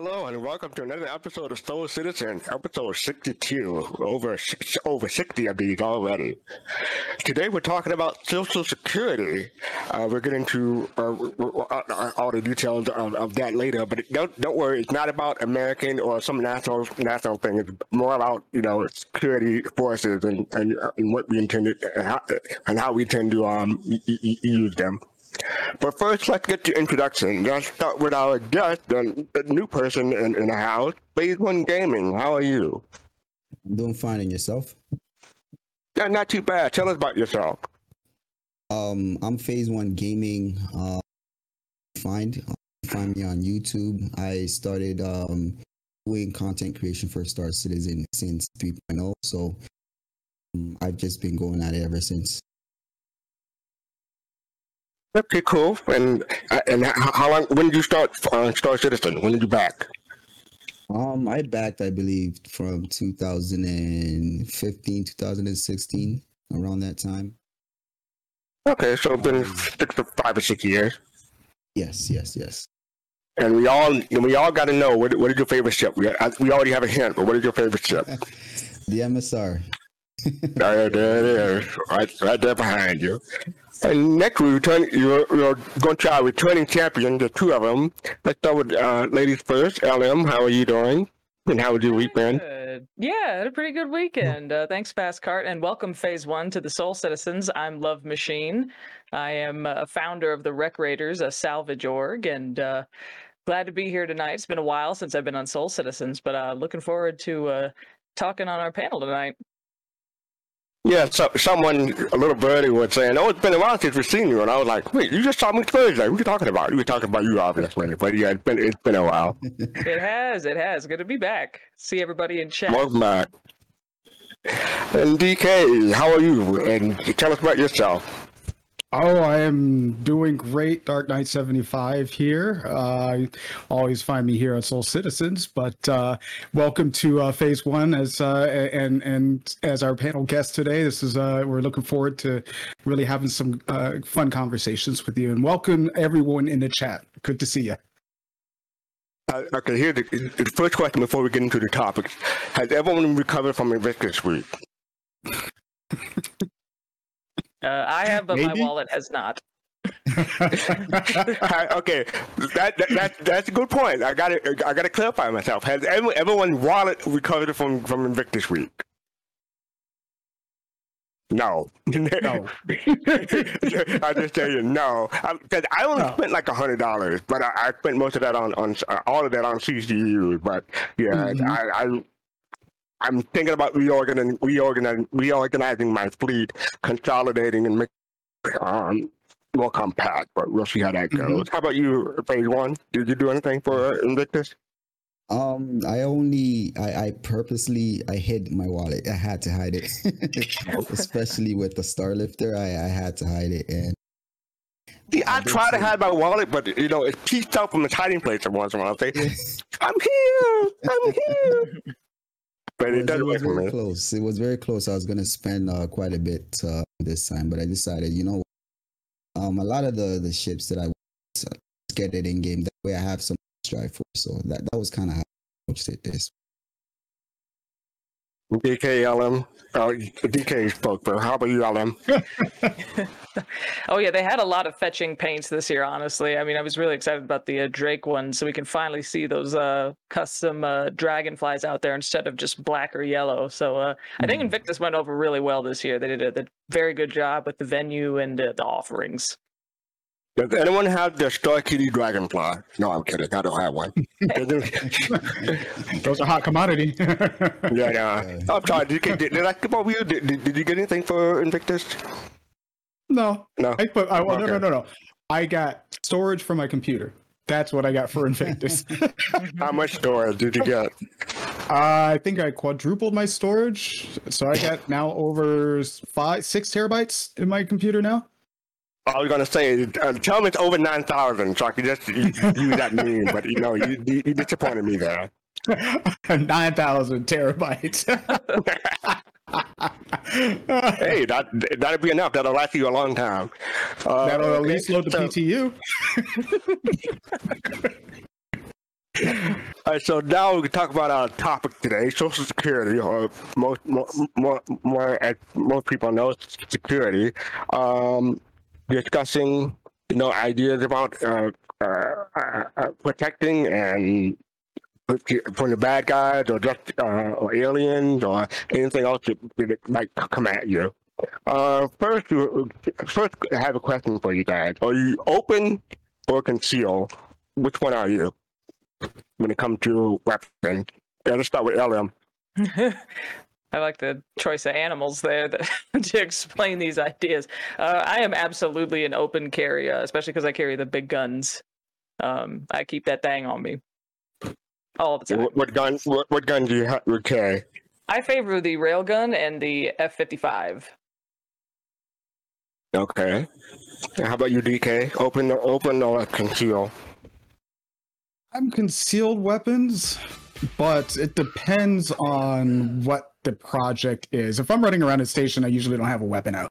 Hello and welcome to another episode of Soul Citizen, episode 62. Over over 60 of these already. Today we're talking about Social Security. Uh, we're getting to uh, uh, all the details of, of, that later, but don't don't worry, it's not about American or some national national thing. It's more about you know security forces and and, and what we intend to, and how, and how we tend to um use them. But first, let's get to introduction. Let's start with our guest, the, the new person in, in the house, Phase One Gaming. How are you? I'm doing fine. And yourself? Yeah, not too bad. Tell us about yourself. Um, I'm Phase One Gaming. Uh, find find me on YouTube. I started um doing content creation for Star Citizen since 3.0, so um, I've just been going at it ever since. Okay, cool. And uh, and how long? When did you start uh, Star Citizen? When did you back? Um, I backed, I believe, from 2015, 2016, around that time. Okay, so it's been six to five or six years. Yes, yes, yes. And we all we all got to know what what is your favorite ship? We we already have a hint, but what is your favorite ship? the MSR. there, there it is, right, right there behind you. And next, we return. Going to our returning champion. The two of them. Let's start with uh, ladies first. LM, how are you doing? And how was your weekend? Yeah, had a pretty good weekend. Uh, thanks, Fast Cart, and welcome Phase One to the Soul Citizens. I'm Love Machine. I am a founder of the Rec Raiders, a salvage org, and uh, glad to be here tonight. It's been a while since I've been on Soul Citizens, but uh, looking forward to uh, talking on our panel tonight. Yeah, so, someone, a little birdie was saying, oh, it's been a while since we've seen you. And I was like, wait, you just saw me Thursday. What are you talking about? You were talking about you, obviously. But yeah, it's been, it's been a while. it has, it has. Good to be back. See everybody in chat. Welcome back. And DK, how are you? And tell us about yourself. Oh, I am doing great. Dark Knight 75 here. Uh, always find me here at Soul Citizens, but uh, welcome to uh, Phase One as uh, and and as our panel guest today. This is uh, we're looking forward to really having some uh, fun conversations with you, and welcome everyone in the chat. Good to see you. okay, here the, the first question before we get into the topic. Has everyone recovered from a Invictus Week? Uh, I have, but Maybe? my wallet has not. okay, that, that, that that's a good point. I got to I got to clarify myself. Has everyone's wallet recovered from from Invictus Week? No. No. I just tell you no. Because I, I, only no. spent like a hundred dollars, but I, I, spent most of that on on uh, all of that on CCU. But yeah, mm-hmm. I, I I'm thinking about reorganizing, reorganizing, reorganizing my fleet, consolidating, and make um, more compact. But we'll see how that goes. Mm-hmm. How about you, Phase One? Did you do anything for Invictus? Um, I only, I, I purposely, I hid my wallet. I had to hide it, especially with the Starlifter. I, I had to hide it, and See, I try to hide my wallet, but you know, it's pieced out from its hiding place every once in a while. I say, "I'm here, I'm here." But it, it, was very close. It was very close. I was going to spend uh, quite a bit uh, this time, but I decided, you know, um, a lot of the the ships that I uh, get it in game that way I have some strive for. So that that was kind of how I approached it this. DKLM. Oh, DK spoke, but how about you, LM? oh yeah, they had a lot of fetching paints this year. Honestly, I mean, I was really excited about the uh, Drake one, so we can finally see those uh, custom uh, dragonflies out there instead of just black or yellow. So uh, I think hmm. Invictus went over really well this year. They did a, a very good job with the venue and uh, the offerings. Does anyone have the Star Kitty Dragonfly? No, I'm kidding. I don't have one. Those are hot commodity. yeah, yeah. I'm sorry. Did, you, did, did I skip over you? Did, did, did, you get anything for Invictus? No. No. I put, I, okay. No, no, no, no. I got storage for my computer. That's what I got for Invictus. How much storage did you get? Uh, I think I quadrupled my storage, so I got now over five, six terabytes in my computer now. I was gonna say, uh, tell me it's over nine thousand, so I could just use that name. But you know, you, you disappointed me there. nine thousand terabytes. hey, that that'll be enough. That'll last you a long time. Uh, That'll at least load the so, PTU. All right, so now we can talk about our topic today: Social Security, or most more, more, more as most people know, security. Um, discussing, you know, ideas about uh, uh, uh, uh, protecting and from the bad guys, or just uh, or aliens, or anything else that, might come at you. Uh, first, first, I have a question for you guys: Are you open or conceal? Which one are you? when it comes to weapons. Yeah, let's start with LM. I like the choice of animals there that, to explain these ideas. Uh, I am absolutely an open carry, uh, especially because I carry the big guns. Um, I keep that thing on me all the time. What, what gun? What, what gun do you ha- carry? I favor the railgun and the F-55. Okay. How about you, DK? Open, or open or conceal? I'm concealed weapons, but it depends on what the project is. If I'm running around a station, I usually don't have a weapon out.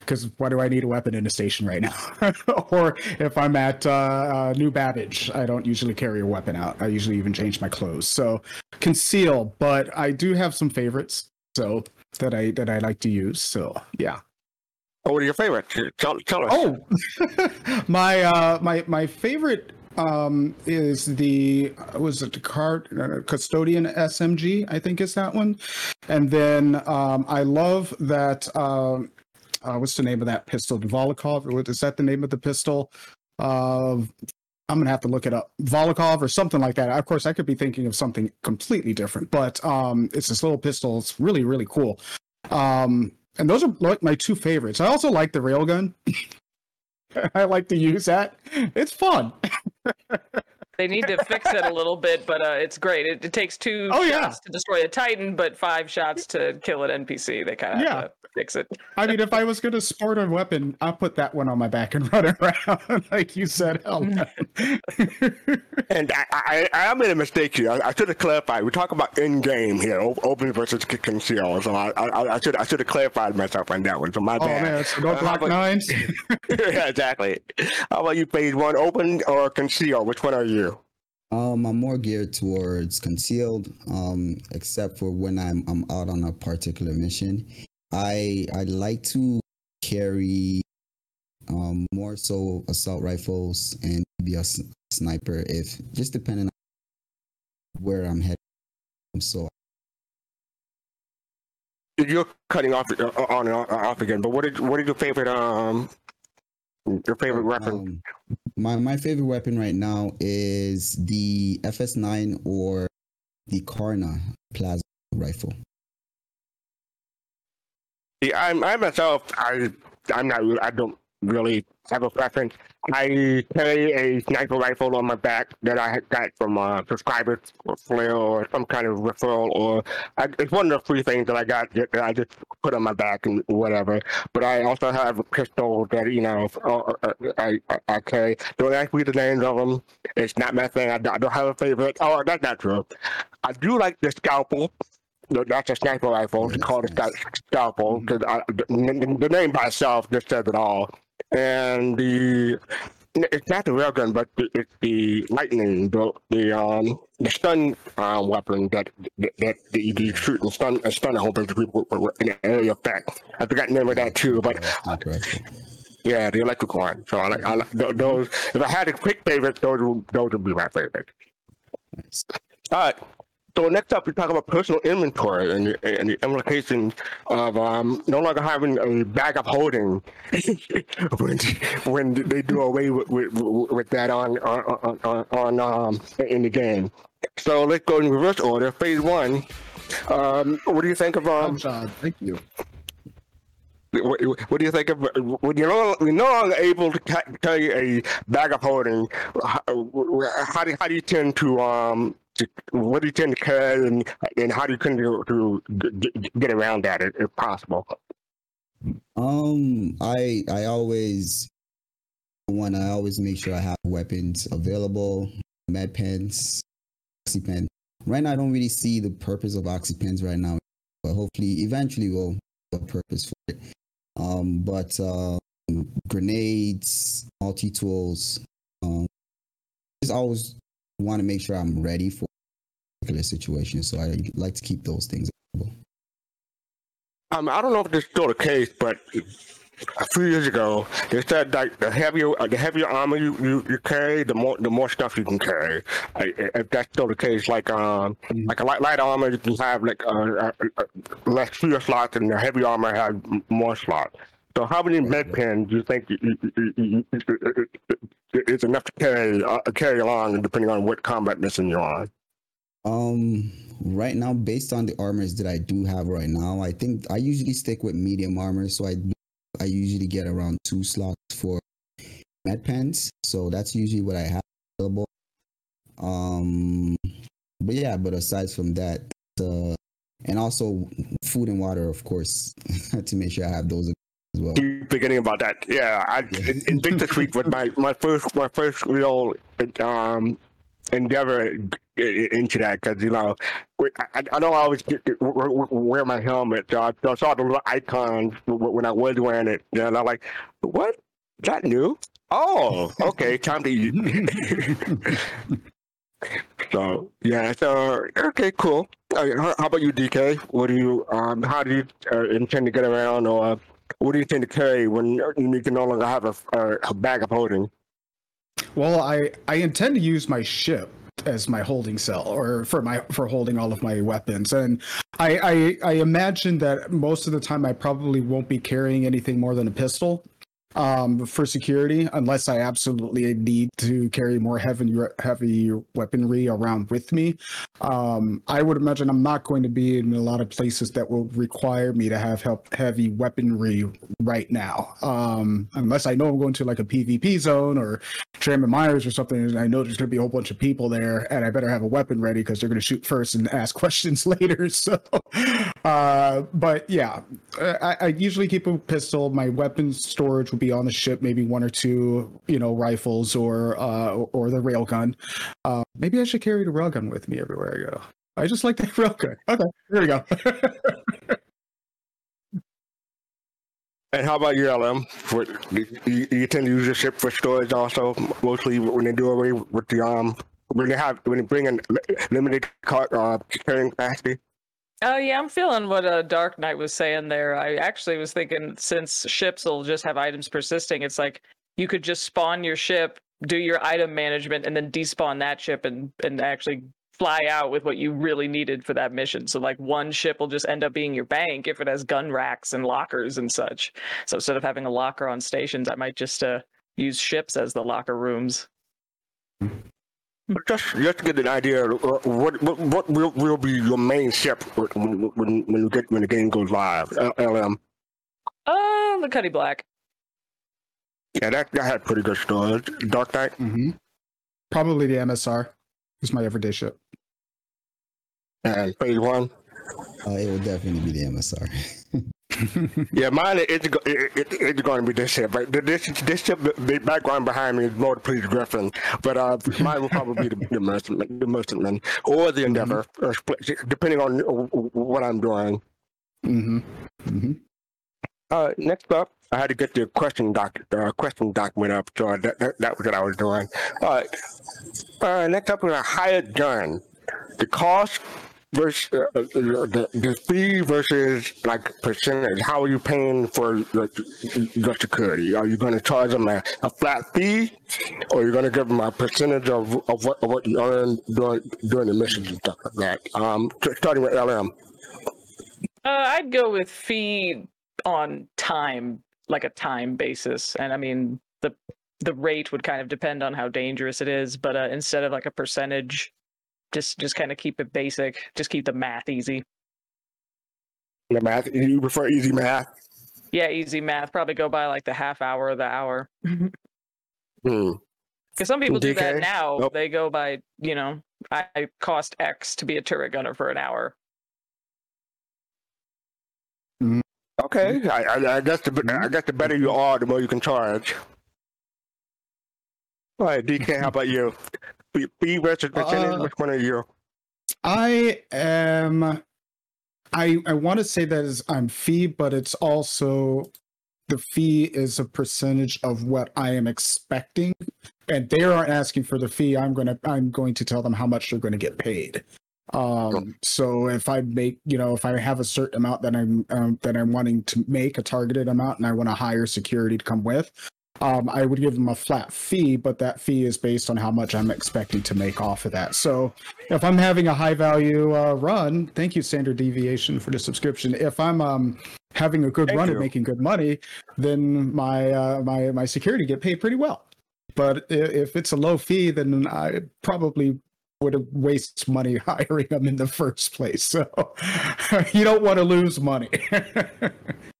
Because why do I need a weapon in a station right now? or if I'm at uh, uh, New Babbage, I don't usually carry a weapon out. I usually even change my clothes. So conceal, but I do have some favorites. So that I that I like to use. So yeah. Oh, what are your favorites? Tell, tell us. Oh, my uh, my my favorite um is the uh, was it the card uh, custodian SMG? I think is that one. And then um, I love that. Um, uh, what's the name of that pistol? What- Is that the name of the pistol? Uh, I'm gonna have to look it up. Volokov or something like that. Of course, I could be thinking of something completely different, but um, it's this little pistol. It's really really cool. Um, and those are like my two favorites. I also like the railgun. I like to use that. It's fun. They need to fix it a little bit, but uh, it's great. It, it takes two Oh, yeah. shots to destroy a Titan, but five shots to kill an NPC. They kind of Yeah. fix it. I mean, if I was going to sport a weapon, I'll put that one on my back and run around, like you said. Hell no. And I, I, I made a mistake here. I, I should have clarified. We talk about in game here, open versus c- conceal. So I, I, I should, I should have clarified myself on that one. So my oh bad. man, so no Uh, how Glock nines. yeah, exactly. How about you, phase one, open or conceal? Which one are you? Um, I'm more geared towards concealed, um, except for when I'm I'm out on a particular mission. I I like to carry um more so assault rifles and maybe a s- sniper if just depending on where I'm heading. So You're cutting off uh, on and off again. But what is what is your favorite um your favorite weapon? um, my my favorite weapon right now is the FS9 or the Karna plasma rifle. See, I'm I myself, I I'm not I don't really have a preference. I carry a sniper rifle on my back that I got from a subscriber or flare or some kind of referral or I, it's one of the three things that I got that I just put on my back and whatever. But I also have a pistol that you know uh, uh, I, I I carry. Don't ask me the names of them. It's not my thing. I, don't- have a favorite. Oh, that's not true. I do like the scalpel. That's a sniper rifle. It's called a scalpel because the name by itself just says it all. And the it's not the railgun, but the, it's the lightning, the the um the stun um, weapon that that, that the, the shoot and stun and stun a whole bunch of people with, with an area effect. I forgot the name of that too, but yeah, the electric one. So I like, I like those. If I had a quick favorite, those would, those would be my favorite. All right. So next up, we talk about personal inventory and the, and the implications of um, no longer having a bag of holding when when they do away with with, with that on on on, on um, in the game. So let's go in reverse order. Phase one. Um, what do you think of um? Thank you. What, what do you think of when you're no, you're no longer able to ca- carry a bag of holding? How, how do how do you tend to um? To, what do you tend to carry, and, and how do you tend to, to get, around that if, possible? Um, I I always one. I always make sure I have weapons available, med pens, oxy pen. Right now, I don't really see the purpose of oxy pens right now, but hopefully, eventually, we'll have a purpose for it. Um, but uh, grenades, multi tools. Um, just always want to make sure I'm ready for particular situation. So I like to keep those things. available. Um, I don't know if this is still the case, but a few years ago, they said like the heavier uh, the heavier armor you, you, you carry, the more the more stuff you can carry. I, if that's still the case, like um like a light light armor, you can have like uh, uh, uh, less fewer slots, and the heavy armor has more slots. So how many med pens do you think is enough to carry uh, carry along, depending on what combat mission you're on? Um, right now, based on the armors that I do have right now, I think I usually stick with medium armor. So I I usually get around two slots for med pens. So that's usually what I have available. Um, but yeah, but aside from that, uh, and also food and water, of course, to make sure I have those as well. forgetting about that. Yeah, I in, Invictus Week was my my first my first real um endeavor into that because you know I, I don't always get, wear my helmet. So I, so I saw the little icons when I was wearing it, and I'm like, what? Is that new? Oh, okay, time to so yeah, so okay, cool. Uh, how, about you, DK? What do you um? How do you uh, intend to get around, or what do you intend to carry when you can no longer have a, a bag of holding? Well, I I intend to use my ship as my holding cell or for my for holding all of my weapons. And I, I i imagine that most of the time i probably won't be carrying anything more than a pistol um for security unless i absolutely need to carry more heavy heavy weaponry around with me um i would imagine i'm not going to be in a lot of places that will require me to have help heavy weaponry right now um unless i know i'm going to like a pvp zone or and Myers or something, and I know there's going to be a whole bunch of people there, and I better have a weapon ready because they're going to shoot first and ask questions later. So, uh, but yeah, I, I usually keep a pistol. My weapons storage will be on the ship, maybe one or two, you know, rifles or uh, or the railgun. Uh, maybe I should carry the railgun with me everywhere I go. I just like the railgun. Okay, there we go. And how about your LM? You, you you tend to use your ship for storage also, mostly when they do away with the um when they have when they bring in limited car, uh, carrying capacity. Oh yeah, I'm feeling what uh, Dark Knight was saying there. I actually was thinking since ships will just have items persisting, it's like you could just spawn your ship, do your item management, and then despawn that ship and and actually fly out with what you really needed for that mission. So like one ship will just end up being your bank if it has gun racks and lockers and such. So instead of having a locker on stations, I might just uh, use ships as the locker rooms. Just just to get an idea, uh, what what what will, will be your main ship when when when you get when the game goes live? LM. Uh, the Cutty Black. Yeah, that that had pretty good storage. Dark Knight. Mm-hmm. Probably the MSR is my everyday ship. and phase one. Uh, it will definitely be the MSR. Yeah, mine is it, it, it's going to be this ship, but the- this this ship, the background behind me is more the Please Griffin, but uh, mine will probably be the, the Merchantman, the Merchantman, or the Endeavor, or split, depending on uh, what I'm doing. hmm hmm Uh, next up, I had to get the question doc, uh, question document up, so that, that, that was what I was doing. Uh, uh, next up is a hired gun. The cost versus uh, uh, the, the fee versus like percentage. How are you paying for your, your security? Are you going to charge them a, a flat fee, or you're you going to give them a percentage of, of what of what you earn during during the missions and stuff like that? Um, starting with LM. Uh, I'd go with fee on time, like a time basis, and I mean the the rate would kind of depend on how dangerous it is, but uh, instead of like a percentage, just just kind of keep it basic. Just keep the math easy. The math. You prefer easy math? Yeah, easy math. Probably go by like the half hour or the hour. Hmm. Because some people do that now. Nope. They go by, you know, I I cost X to be a turret gunner for an hour. Okay, I, I, I guess the I guess the better you are, the more you can charge. All right, DK, how about you? Versus percentage, Uh, which one are you? I am. I I want to say that is I'm fee, but it's also the fee is a percentage of what I am expecting, and they aren't asking for the fee. I'm gonna I'm going to tell them how much they're going to get paid. Um, so if I make, you know, if I have a certain amount that I'm um, that I'm wanting to make a targeted amount, and I want to hire security to come with, um, I would give them a flat fee, but that fee is based on how much I'm expecting to make off of that. So if I'm having a high value uh, run, thank you, Standard Deviation, for the subscription. If I'm um, having a good Thank run you. and making good money, then my uh, my my security get paid pretty well. But if it's a low fee, then I probably would have wasted money hiring them in the first place. So you don't want to lose money.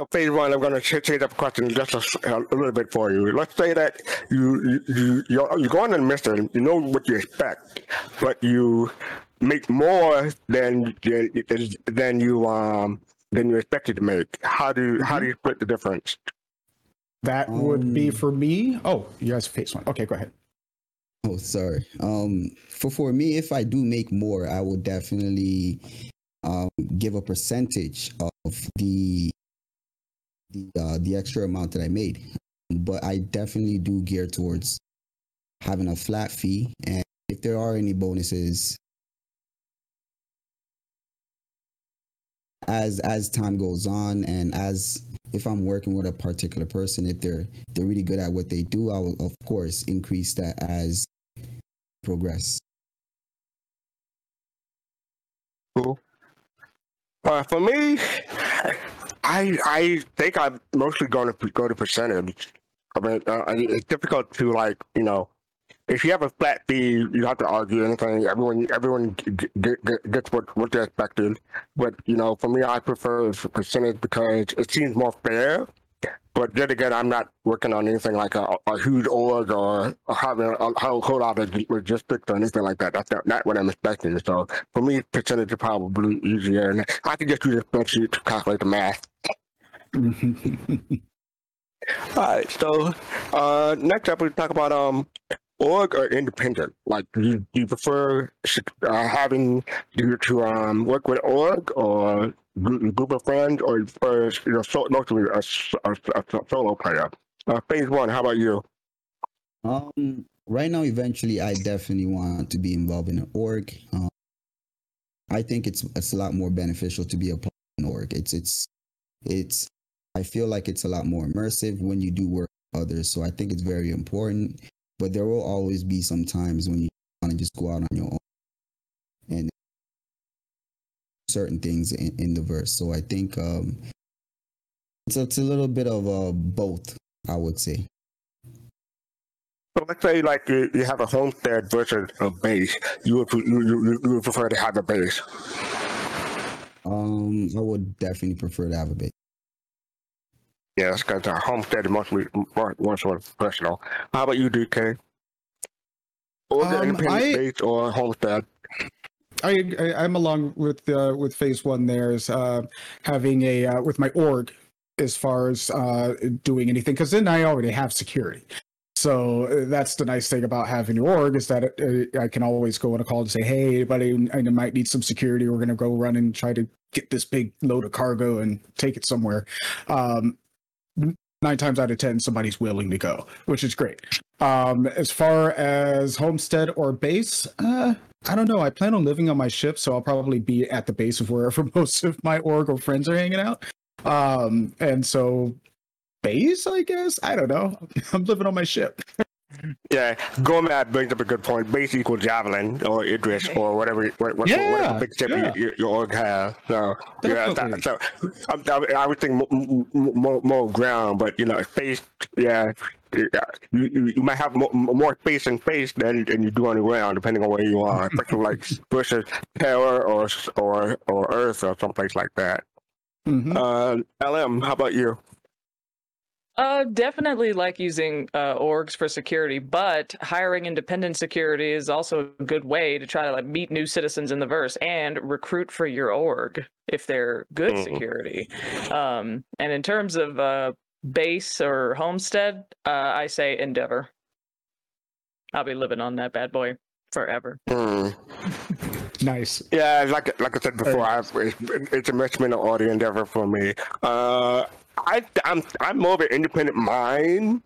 So phase one, I'm going to change up the question just a little bit for you. Let's say that you you you you're, you go on in mission, you know what you expect, but you make more than than than you um than you expected to make. How do you, how do you split the difference? that would be Um, for me. Oh, you guys face one. Okay, go ahead. Oh, sorry. Um, for for me, if I do make more, I will definitely um give a percentage of the the uh, the extra amount that I made. But I definitely do gear towards having a flat fee, and if there are any bonuses, as as time goes on, and as if I'm working with a particular person, if they're they're really good at what they do, I will of course increase that as progress. Cool. Uh, for me, I I think I'm mostly going to go to percentage. I mean, uh, it's difficult to like you know, if you have a flat fee, you have to argue anything. Everyone everyone gets what what they're expected. But you know, for me, I prefer percentage because it seems more fair. But then again, I'm not working on anything like a, a huge org or having a whole whole lot of logistics or anything like that. That's not, not what I'm expecting. So for me, percentage is probably easier, and I can just use a spreadsheet to calculate the math. All right. So uh, next up, we talk about um org or independent. Like, do you, do you prefer uh, having you to um work with org or group, of friends, or you know so, mostly a, a, a solo player? Uh, phase one. How about you? Um, right now, eventually, I definitely want to be involved in an org. Um, I think it's it's a lot more beneficial to be a part of an org. It's it's it's. I feel like it's a lot more immersive when you do work with others. So I think it's very important. But there will always be some times when you want to just go out on your own and certain things in, in the verse. So I think um, it's it's a little bit of uh, both. I would say. So let's say like you, you have a homestead versus a base. You would you, you, you would prefer to have a base. Um, I would definitely prefer to have a base. Yeah, that's because our homestead is mostly sort of personal. How about you, DK? Or the Um, independent I- base or homestead? I, I I'm along with uh, with phase one. There is uh, having a uh, with my org as far as uh, doing anything because then I already have security. So uh, that's the nice thing about having an org is that uh, I can always go on a call and say, "Hey, anybody, I might need some security. We're gonna go run and try to get this big load of cargo and take it somewhere." Um, nine times out of ten, somebody's willing to go, which is great. Um, as far as homestead or base, uh, I don't know. I plan on living on my ship, so I'll probably be at the base of wherever most of my org or friends are hanging out. Um, and so base, I guess. I don't know. I'm living on my ship. Yeah, Gormat brings up a good point. Base equal javelin or Idris or whatever, what, what, Yeah, whatever big ship yeah. your, your org has. So yeah, that, so I, I, I would think more, more, more ground, but you know, space. Yeah, yeah, you, you, you might have more, more space in space than, than you do on the ground, depending on where you are. Especially like versus Terra or or or Earth or someplace like that. Mhm. Uh, LM, how about you? Uh, definitely like using uh, orgs for security, but hiring independent security is also a good way to try to like meet new citizens in the verse and recruit for your org if they're good Mhm. security. Um, and in terms of uh, base or homestead, uh, I say Endeavor. I'll be living on that bad boy forever. Hmm. Nice. Yeah, like like I said before, I've, it's, it's a much better audio endeavor for me. Uh, I I'm I'm more of an independent mind,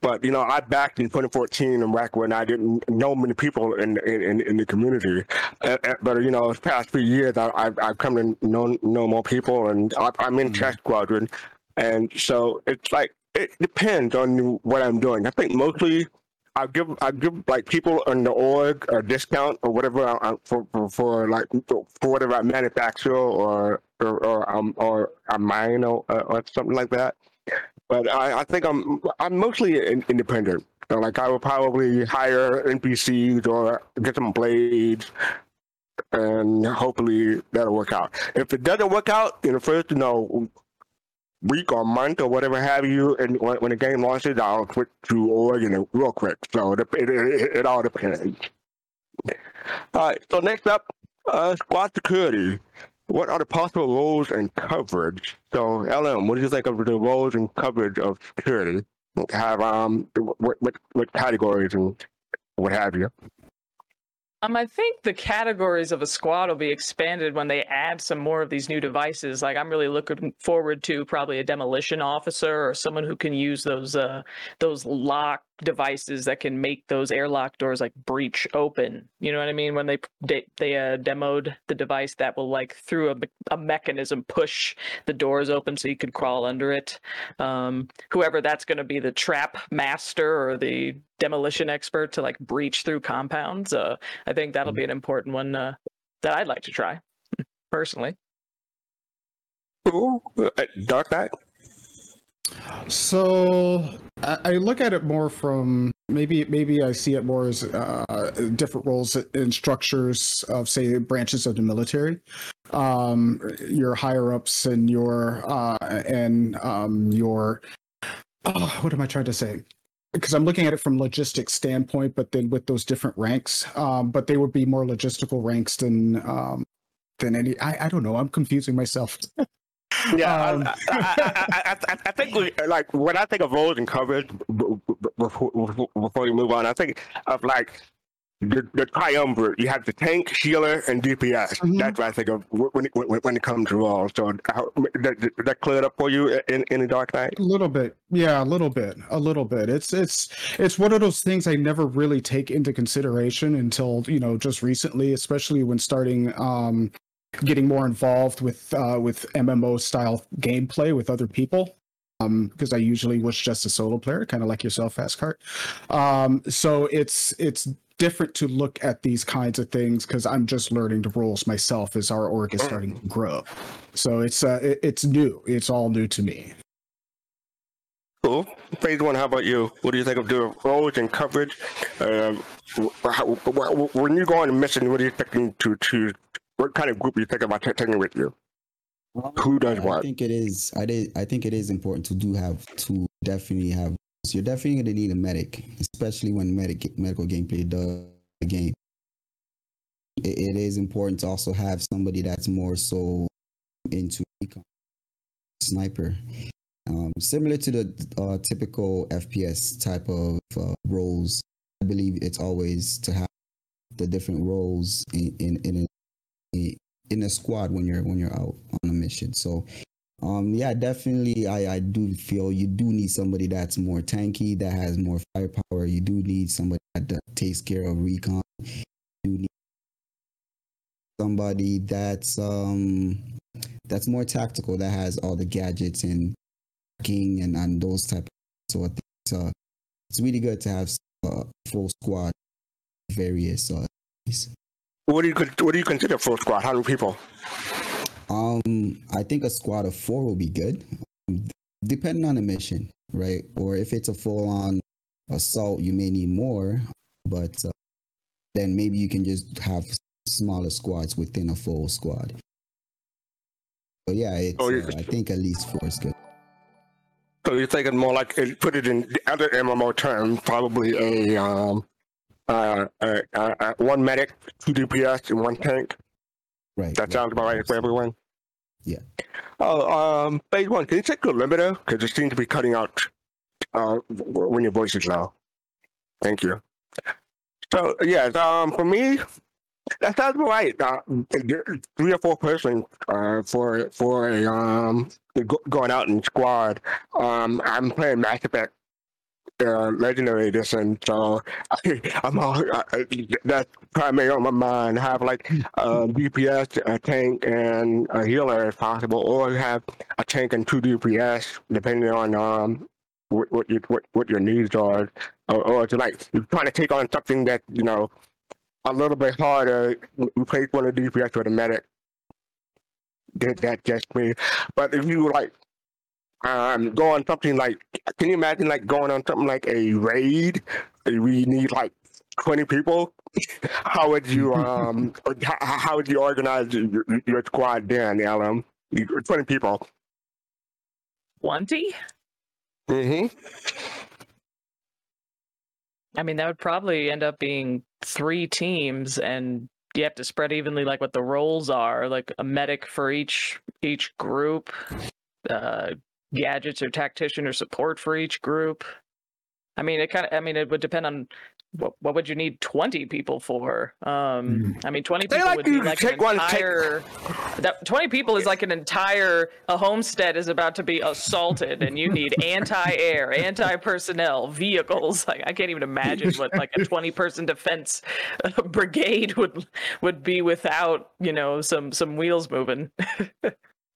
but you know I backed in 2014 in back when I didn't know many people in in, in the community. Uh, uh, but you know, the past few years I, I've I've come to know know more people, and I, I'm in Test Squadron, and so it's like it depends on what I'm doing. I think mostly I give I give like people in the org a discount or whatever I, for, for for like for whatever I manufacture or or or, um, or a mine or, or something like that. But I, I think I'm I'm mostly in, independent. So like I will probably hire NPCs or get some blades, and hopefully that'll work out. If it doesn't work out in the first, you know, week or month or whatever have you, and when, when the game launches, I'll switch to Oregon real quick. So it, it, it, it all depends. All right. So next up, uh, squad security. What are the possible roles and coverage? So LM, what do you think of the roles and coverage of security? Have um what what, what categories and what have you? Um, I think the categories of a squad will be expanded when they add some more of these new devices. Like I'm really looking forward to probably a demolition officer or someone who can use those uh those lock devices that can make those airlock doors like breach open. You know what I mean? When they they, they uh, demoed the device that will like through a, a mechanism push the doors open so you could crawl under it. Um, whoever that's going to be the trap master or the demolition expert to like breach through compounds. Uh, I think that'll be an important one uh, that I'd like to try personally. Ooh, uh, Dark Knight. So I, look at it more from maybe maybe I see it more as uh, different roles and structures of say branches of the military. Um, your higher ups and your uh, and um, your oh, what am I trying to say? Because I'm looking at it from logistics standpoint, but then with those different ranks, um, but they would be more logistical ranks than um, than any. I, I don't know. I'm confusing myself. Yeah, um, I, I, I, I, think we, like when I think of roles and coverage before, before we move on, I think of like the, the triumvirate. You have the tank, healer, and DPS. Mm-hmm. That's what I think of when it, when, when it comes to roles. So how, that, that cleared up for you in, in the Dark Knight? A little bit, yeah, a little bit, a little bit. It's it's it's one of those things I never really take into consideration until you know just recently, especially when starting um getting more involved with uh, with MMO style gameplay with other people Um because um, I usually was just a solo player, kind of like yourself, Fastcart. Um, so it's it's different to look at these kinds of things because I'm just learning the roles myself as our org is starting to grow. So it's uh, it, it's new. It's all new to me. Cool. Phase one, how about you? What do you think of the roles and coverage? Uh, when you go on a mission, what are you expecting to to what kind of group are you thinking about taking with you? Who does what? I think it is. I did. I think it is important to do have to definitely have. So you're definitely going to need a medic, especially when medic medical gameplay does the game. It, it is important to also have somebody that's more so into sniper, um, similar to the uh, typical FPS type of uh, roles. I believe it's always to have the different roles in in, in in a squad when you're when you're out on a mission. So um yeah, definitely I I do feel you do need somebody that's more tanky, that has more firepower. You do need somebody that takes care of recon. You need somebody that's um that's more tactical that has all the gadgets and king and, and those type of so it's, uh, it's really good to have a uh, full squad various uh what do you what do you consider full squad? How many people? Um, I think a squad of four will be good, depending on the mission, right? Or if it's a full on assault, you may need more, but uh, then maybe you can just have smaller squads within a full squad. But yeah, it's, oh, uh, I think at least four is good. So you're thinking more like put it in the other MMO terms, probably a um, uh, uh, uh, uh, one medic, two DPS, and one tank. Right. That sounds about right for everyone. Yeah. Oh, um, phase one. Can you check your limiter? Because it seems to be cutting out uh, when your voice is low. Thank you. So yes, um, for me, that sounds right. Uh, three or four person uh, for for a um going out in squad. Um, I'm playing Mass Effect uh, Legendary Edition, so I, I'm all, uh, that's primarily on my mind. Have like a DPS, a tank, and a healer if possible, or have a tank and two DPS depending on um what what, you, what, what your needs are, or, or to like you're trying to take on something that you know a little bit harder. Replace one of the DPS with a medic. Did that just me? But if you like um go on something like can you imagine like going on something like a raid? We need like 20 people? How would you um how, how would you organize your, your squad then lm 20 people. 20 mm-hmm. I mean, that would probably end up being three teams, and you have to spread evenly like what the roles are, like a medic for each each group, uh, gadgets or tactician or support for each group. I mean, it kind of. I mean, it would depend on what what would you need twenty people for? Um, I mean, twenty They people like would be like an one- take- entire. That twenty people is like an entire. A homestead is about to be assaulted, and you need anti-air, anti-personnel, vehicles. Like I can't even imagine what like a twenty-person defense uh, brigade would would be without you know some some wheels moving.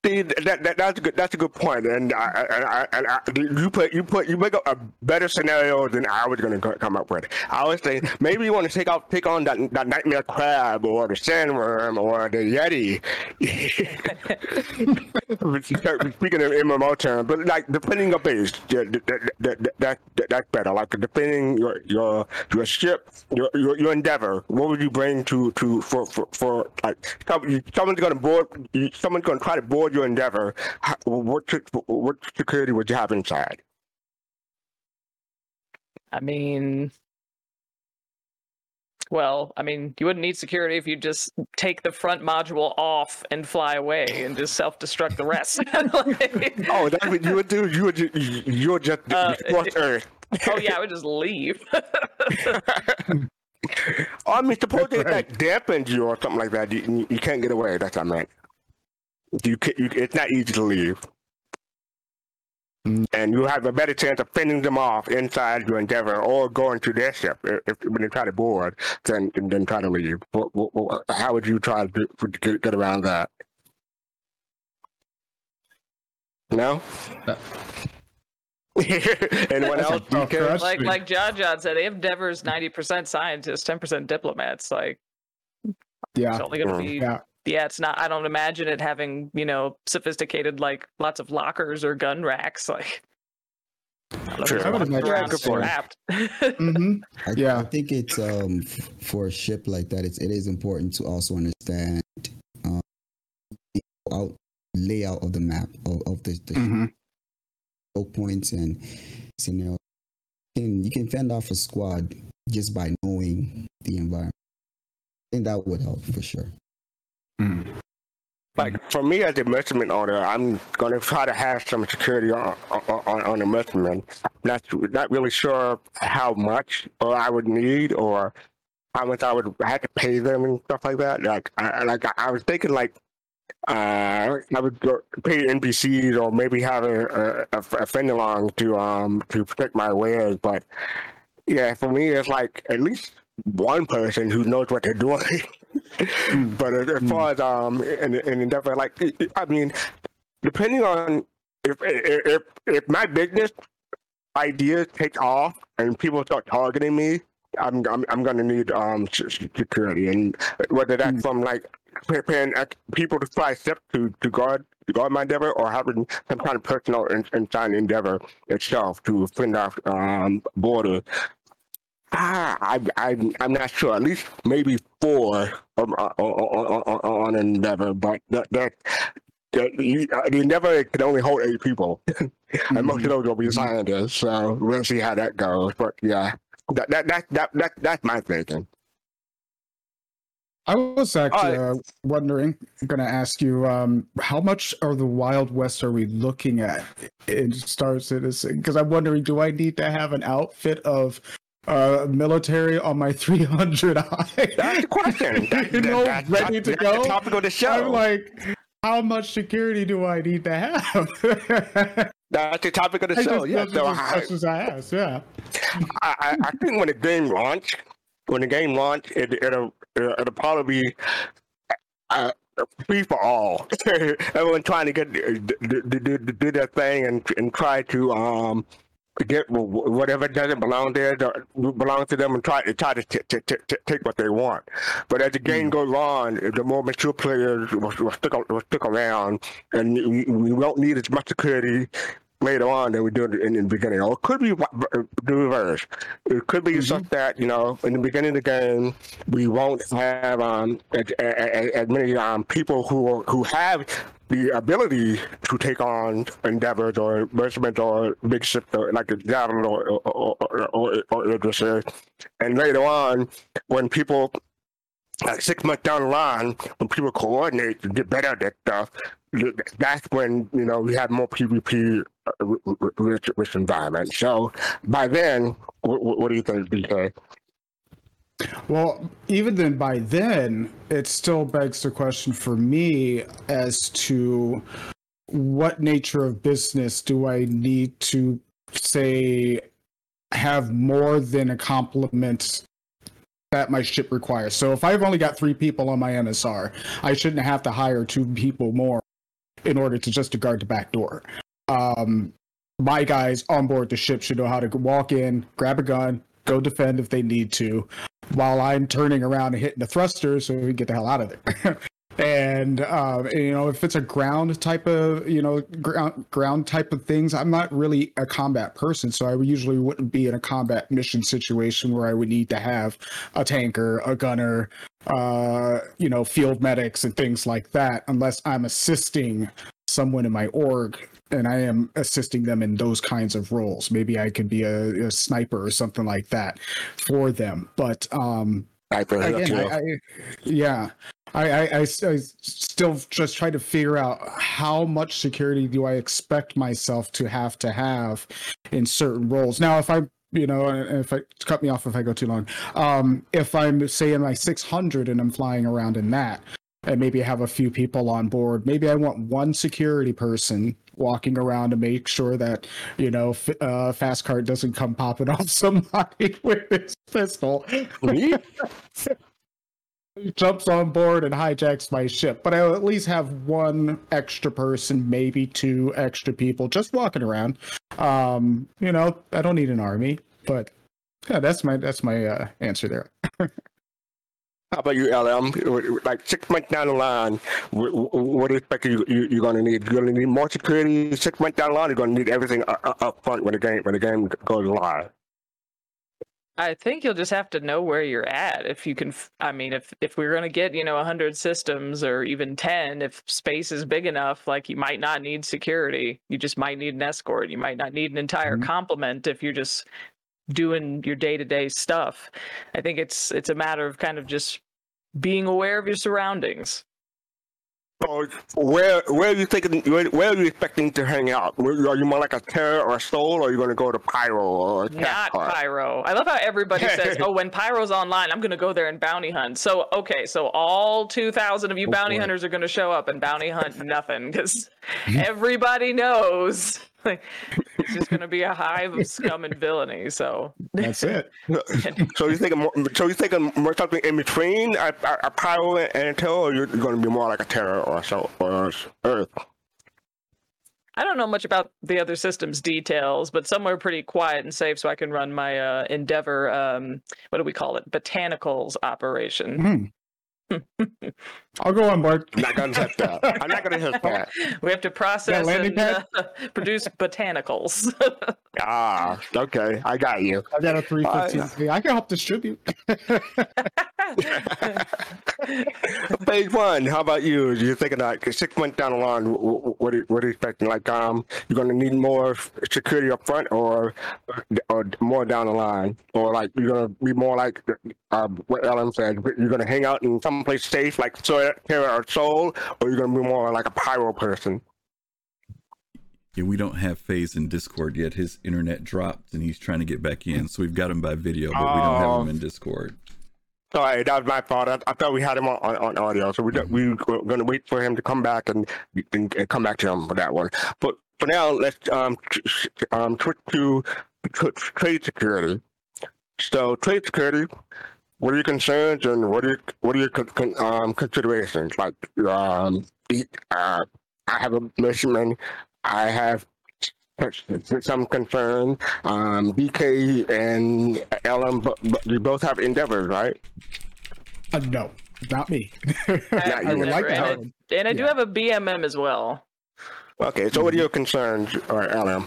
See, that, that that's a good that's a good point, and I, I, I, you put you put you make up a better scenario than I was going to come up with. I was saying maybe you want to take out take on that that nightmare crab or the sandworm or the yeti. Speaking of MMO terms, but like depending on base, that, that, that that's better. Like depending your your your ship, your your, your endeavor. What would you bring to to for for, for like someone's going to board someone's going to try to board your endeavor. What what security would you have inside? I mean, well, I mean, you wouldn't need security if you just take the front module off and fly away and just self-destruct the rest. Like- Oh, that's what you would do. You would ju- you would just Uh, destroy Earth. oh yeah, I would just leave. I mean, suppose it like dampens you or something like that. You, you, you can't get away. That's what I meant. You, can, you it's not easy to leave, and you have a better chance of fending them off inside your endeavor or going to their ship if, if when they try to board than than try to leave. What, what, what, how would you try to do, get, get around that? No. Anyone else? tough DK? question. like like John John said, Endeavor's ninety percent scientists, ten percent diplomats. Like yeah, it's only gonna Mm. be yeah. Yeah, it's not. I don't imagine it having you know sophisticated like lots of lockers or gun racks. Like I don't know Sure. I would walking imagine around good point. strapped. I, Yeah. I think it's um f- for a ship like that. It's it is important to also understand um out layout of the map of, of the, the hmm choke points and scenario. And you can fend off a squad just by knowing the environment. I think that would help for sure. Like for me as a Merchantman owner, I'm gonna try to have some security on on, on, the Merchantman. Not not really sure how much or I would need or how much I would have to pay them and stuff like that. Like I like I was thinking like uh I would go pay NPCs or maybe have a a, a friend along to um to protect my wares, but yeah, for me it's like at least one person who knows what they're doing. but as, as far as um in in endeavor, like I mean, depending on if if if my business ideas take off and people start targeting me, I'm I'm, I'm gonna need um security. And whether that's from like paying people to fly ships to to guard to guard my endeavor or having some kind of personal in, inside endeavor itself to fend off um borders. Ah, I, I, I'm not sure. At least maybe four on, on, on, on, on Endeavor, but that, that, that you, uh, the Endeavor can only hold eight people, and most of those will be scientists. So we'll see how that goes. But yeah, that that that that, that that's my thinking. I was actually Uh, uh, wondering, going to ask you, um, how much of the Wild West are we looking at in Star Citizen? Because I'm wondering, do I need to have an outfit of uh, military on my 300 high. That's the question. That, you know, that, ready to go. topic of the show. I'm like, how much security do I need to have? that's the topic of the I show. just, Yeah. So I, questions I ask. Yeah. I, I I think when the game launch, when the game launch, it, it'll it'll probably be uh, free for all. Everyone trying to get do, do, do, do their thing and and try to um get whatever doesn't belong there to, belong to them and try to try to t- t- t- take what they want. But as the game hmm. goes on, the more mature players will, will stick will stick around, and we won't need as much security later on than we do in, in the beginning. Or it could be wa- the reverse. It could be such that you know in the beginning of the game we won't have um as, many um people who who have the ability to take on endeavors or merchants or big ships or like a javelin or or or, or, or, or and later on when people like six months down the line, when people coordinate to get better at that stuff, that's when you know we have more PvP uh, rich, rich environment. So by then, what, what do you think, DK? Well, even then, by then, it still begs the question for me as to what nature of business do I need to say have more than a complement that my ship requires. So if I've only got three people on my MSR, I shouldn't have to hire two people more in order to just to guard the back door. Um, my guys on board the ship should know how to walk in, grab a gun, go defend if they need to, while I'm turning around and hitting the thrusters so we can get the hell out of there. and um, you know, if it's a ground type of you know ground ground type of things, I'm not really a combat person, so I usually wouldn't be in a combat mission situation where I would need to have a tanker, a gunner, uh, you know, field medics and things like that, unless I'm assisting someone in my org and I am assisting them in those kinds of roles. Maybe I can be a, a sniper or something like that for them. But um, I again, I, I, yeah, I, I, I I still just try to figure out how much security do I expect myself to have to have in certain roles. Now, if I you know, if I cut me off if I go too long. Um, if I'm say in my 600 and I'm flying around in that, and maybe I have a few people on board, maybe I want one security person walking around to make sure that you know f- uh, fast cart doesn't come popping off somebody with his pistol. he jumps on board and hijacks my ship. But I'll at least have one extra person, maybe two extra people just walking around. Um, you know, I don't need an army, but yeah, that's my that's my uh, answer there. How about you, LM? Like six months down the line, wh- wh- what do you expect you, you, you're going to need? You're going to need more security six months down the line. You're going to need everything u- u- up front when the game when the game goes live. I think you'll just have to know where you're at. If you can, I mean, if if we're gonna get you know hundred systems or even ten, if space is big enough, like you might not need security. You just might need an escort. You might not need an entire Mhm. complement if you're just doing your day to day stuff. I think it's it's a matter of kind of just being aware of your surroundings. So where where are you thinking? Where, where are you expecting to hang out? Where- Are you more like a Terra or a Sol, or are you going to go to pyro or Not Cathcart? pyro. I love how everybody says, "Oh, when pyro's online, I'm going to go there and bounty hunt." So, okay, so all 2,000 of you Go bounty it. hunters are going to show up and bounty hunt nothing because everybody knows like, it's just going to be a hive of scum and villainy. So, That's it. So you think more, so you thinking more something in between a, a, a pyro and a Terra, or you're going to be more like a Terra or so or earth? I don't know much about the other systems details, but somewhere pretty quiet and safe, so I can run my uh, Endeavor. Um, what do we call it? Botanicals operation. Hmm. I'll go on board. I'm not going to hit that. I'm not going to hit that. We have to process landing and uh, produce botanicals. Ah, okay, I got you. I got a 315. I can help distribute. Phase one. How about you? You're thinking like six months down the line. wh- wh- What are, what are you expecting? Like, um, you're going to need more security up front, or or more down the line, or like you're going to be more like um, what Ellen said. You're going to hang out in someplace safe, like Terra or Sol, or you're going to be more like a pyro person. Yeah, we don't have Phase in Discord yet. His internet dropped and he's trying to get back in. So we've got him by video, but we don't have Oh. him in Discord. Sorry, that was my fault. I, I thought we had him on, on, on audio, so we we were going to wait for him to come back and, and, come back to him for that one. But for now, let's um um switch to tr- trade security. So trade security, what are your concerns and what are your what are your con- con- um considerations? Like um uh, I have a mission. I have some concern. Um, BK and LM, but, but you both have endeavors, right? Uh, no, not me. I I would like and, that. I, and I do Yeah. have a BMM as well. Okay, so what are your concerns, or LM?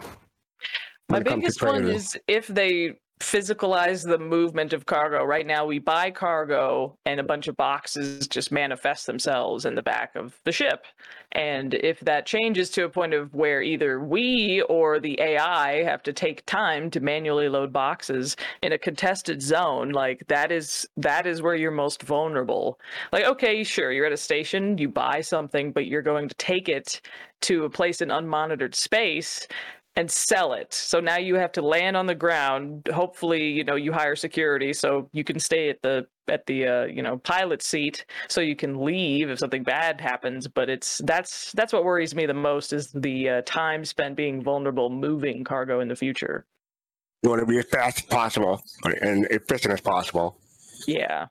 My when it comes to biggest one is if they physicalize the movement of cargo. Right now, we buy cargo and a bunch of boxes just manifest themselves in the back of the ship. And if that changes to a point of where either we or the AI have to take time to manually load boxes in a contested zone, like that is that is where you're most vulnerable. Like, okay, sure, you're at a station, you buy something, but you're going to take it to a place in unmonitored space and sell it. So now you have to land on the ground. Hopefully, you know, you hire security so you can stay at the at the uh, you know, pilot seat so you can leave if something bad happens, but it's that's that's what worries me the most is the uh, time spent being vulnerable moving cargo in the future. You want to be as fast as possible and efficient as possible. Yeah.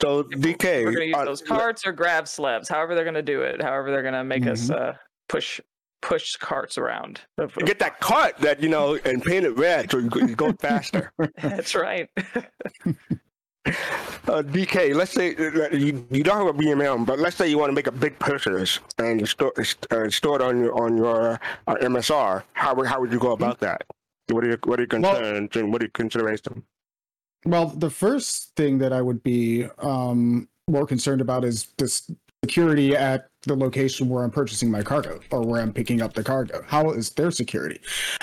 So DK, We're going to use uh, those carts or grab slabs, however they're going to do it, however they're going to make us uh, push push carts around. get that cart that you know and paint it red so you go faster. That's right. Uh, DK, let's say uh, you, you don't have a BMM, but let's say you want to make a big purchase and you store uh, store it on your on your uh, MSR. How would how would you go about that? What are your what are your Well- concerns and what are your considerations? Well, the first thing that I would be um, more concerned about is this security at the location where I'm purchasing my cargo or where I'm picking up the cargo. How is their security?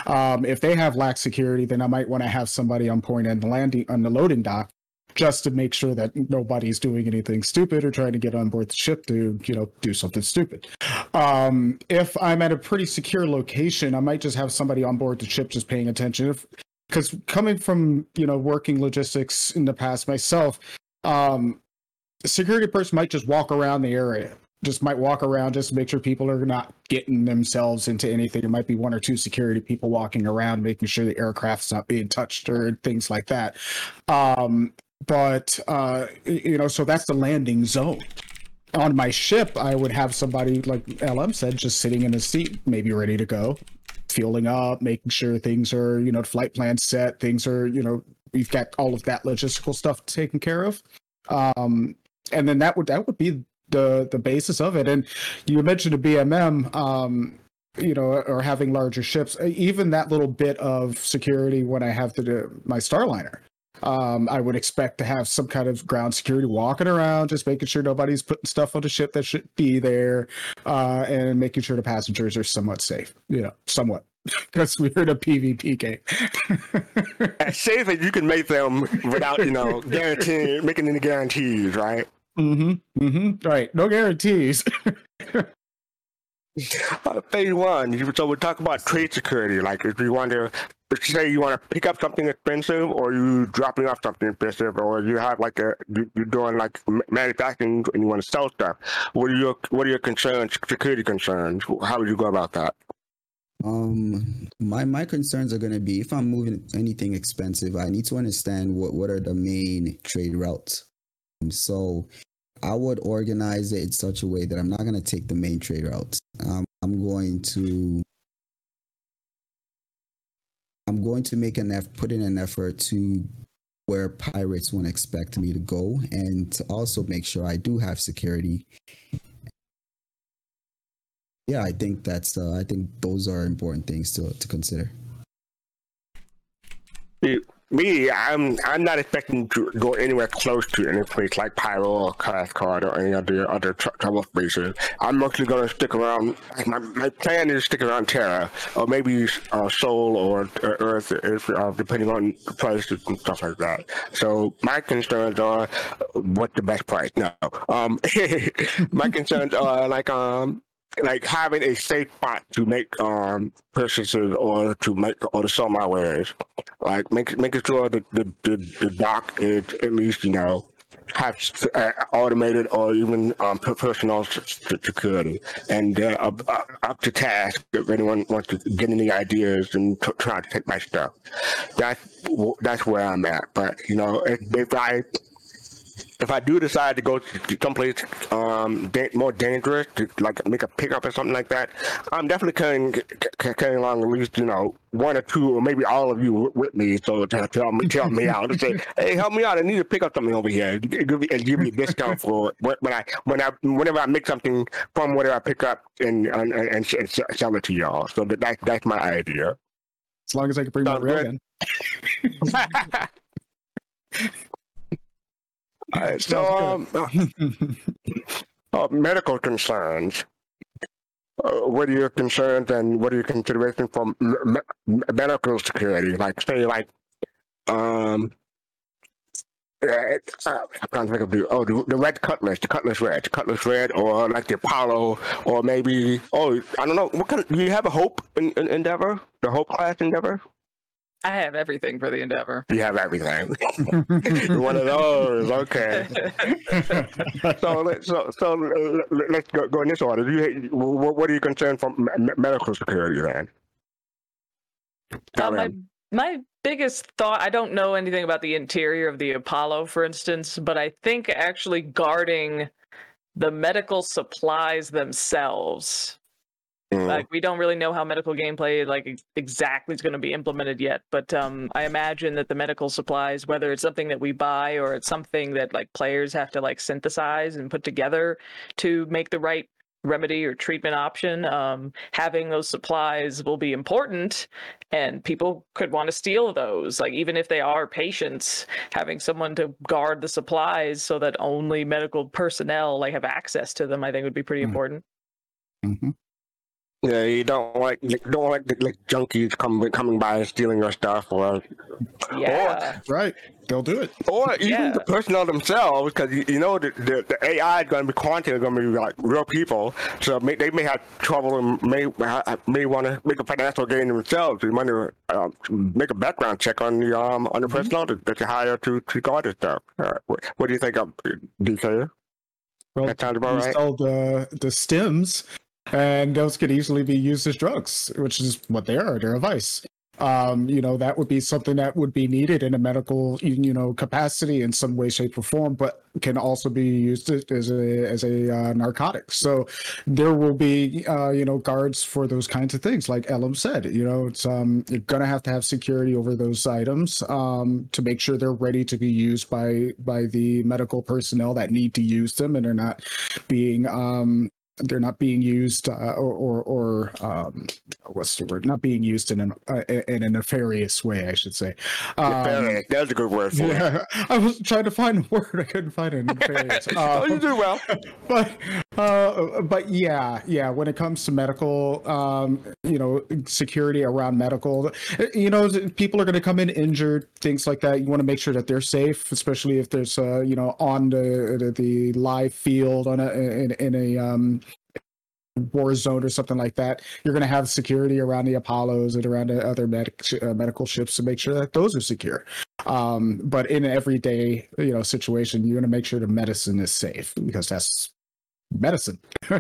Um, if they have lax security, then I might want to have somebody on point and the landing on the loading dock just to make sure that nobody's doing anything stupid or trying to get on board the ship to you know do something stupid. Um, if I'm at a pretty secure location, I might just have somebody on board the ship just paying attention. Because coming from you know working logistics in the past myself um a security person might just walk around the area just might walk around just to make sure people are not getting themselves into anything it might be one or two security people walking around making sure the aircraft's not being touched or things like that um but uh you know so that's the landing zone on my ship i would have somebody like lm said just sitting in a seat maybe ready to go fueling up, making sure things are, you know, flight plans set, things are, you know, we've got all of that logistical stuff taken care of. Um, and then that would that would be the the basis of it. And you mentioned a BMM, um, you know, or having larger ships. Even that little bit of security when I have to do my Starliner. Um, I would expect to have some kind of ground security walking around, just making sure nobody's putting stuff on the ship that should be there, uh, and making sure the passengers are somewhat safe. You know, somewhat, because we're in a PvP game. As safe as you can make them without you know guaranteeing making any guarantees, right? mm-hmm. Mm-hmm. Right. No guarantees. Uh, phase one. So we're talking about trade security. Like if you want to, say you want to pick up something expensive, or you dropping off something expensive, or you have like a you- you're doing like manufacturing and you want to sell stuff. What are your what are your concerns? Security concerns. How would you go about that? Um, my my concerns are going to be if I'm moving anything expensive, I need to understand what what are the main trade routes. So I would organize it in such a way that I'm not going to take the main trade routes. Um, I'm going to I'm going to make an effort, put in an effort to where pirates won't expect me to go, and to also make sure I do have security yeah, I think that's uh, I think those are important things to to consider. Me, I'm I'm not expecting to go anywhere close to any place like Pyro or Cathcart or any other other tr- spaces. I'm mostly going to stick around. My, my plan is to stick around Terra or maybe uh, Sol or uh, Earth, if, uh, depending on the prices and stuff like that. So my concerns are what the best price. No, um, my concerns are like um like having a safe spot to make um purchases or to make or to sell my wares. Like make, making sure that the, the, the dock is at least you know have uh, automated or even um, personal security and uh, up, up to task if anyone wants to get any ideas and t- try to take my stuff. That's that's where I'm at. But you know, if, if I if I do decide to go to someplace um, more dangerous, to like make a pickup or something like that, I'm definitely carrying carrying along at least you know one or two or maybe all of you with me, so to tell me tell me out and say, hey, help me out, I need to pick up something over here, and give me, give me a discount for when I when I whenever I make something from whatever I pick up and and, and, and sell it to y'all. So that, that that's my idea. As long as I can bring Sounds my railgun. Uh, so, um, uh, medical concerns. Uh, what are your concerns and what are your considerations for me- medical security? Like, say, like, um, uh, uh, I'm trying to think of the oh the, the red cutlass, the cutlass red, the cutlass red, or like the Apollo, or maybe oh I don't know what kind. Of, do you have a Hope in, in Endeavor? The Hope class Endeavor? I have everything for the endeavor. You have everything. You're one of those. Okay. so let so so let's go, go in this order. You what, what are you concerned from medical security then? Uh, my my biggest thought. I don't know anything about the interior of the Apollo, for instance, but I think actually guarding the medical supplies themselves Mm. Like we don't really know how medical gameplay like exactly is going to be implemented yet, but um, I imagine that the medical supplies, whether it's something that we buy or it's something that like players have to like synthesize and put together to make the right remedy or treatment option, um, having those supplies will be important, and people could want to steal those. Like even if they are patients, having someone to guard the supplies so that only medical personnel like have access to them, I think would be pretty mm-hmm. important. Mm-hmm. Yeah, you don't like you don't like the like junkies coming coming by and stealing your stuff, or yeah, or, right, they'll do it, or even yeah. the personnel themselves, because you, you, know the, the, the AI is going to be quantum, is going to be like real people, so may, they may have trouble and may may want to make a financial gain themselves. You want to uh, make a background check on the um on the mm-hmm. personnel that, that you hire to to guard this stuff. Uh, what, what, do you think of DK? Well, that sounds about right. the the stims and those could easily be used as drugs, which is what they are. They're a vice. Um, you know, that would be something that would be needed in a medical, you know, capacity in some way, shape, or form, but can also be used as a as a uh, narcotic. So there will be, uh, you know, guards for those kinds of things. Like Elam said, you know, it's um, you're gonna have to have security over those items um, to make sure they're ready to be used by by the medical personnel that need to use them, and they're not being um, they're not being used uh, or or, or um, what's the word? Not being used in an uh, in a nefarious way, I should say. Um, That's a good word for yeah, it. I was trying to find a word, I couldn't find it. Nefarious. oh, you do well. But uh, but yeah, yeah. When it comes to medical, um, you know, security around medical, you know, people are going to come in injured, things like that. You want to make sure that they're safe, especially if there's uh, you know on the the live field on a in, in a um war zone or something like that, you're going to have security around the Apollos and around the other medic, uh, medical ships to make sure that those are secure. Um, but in an everyday, you know, situation, you're going to make sure the medicine is safe because that's medicine.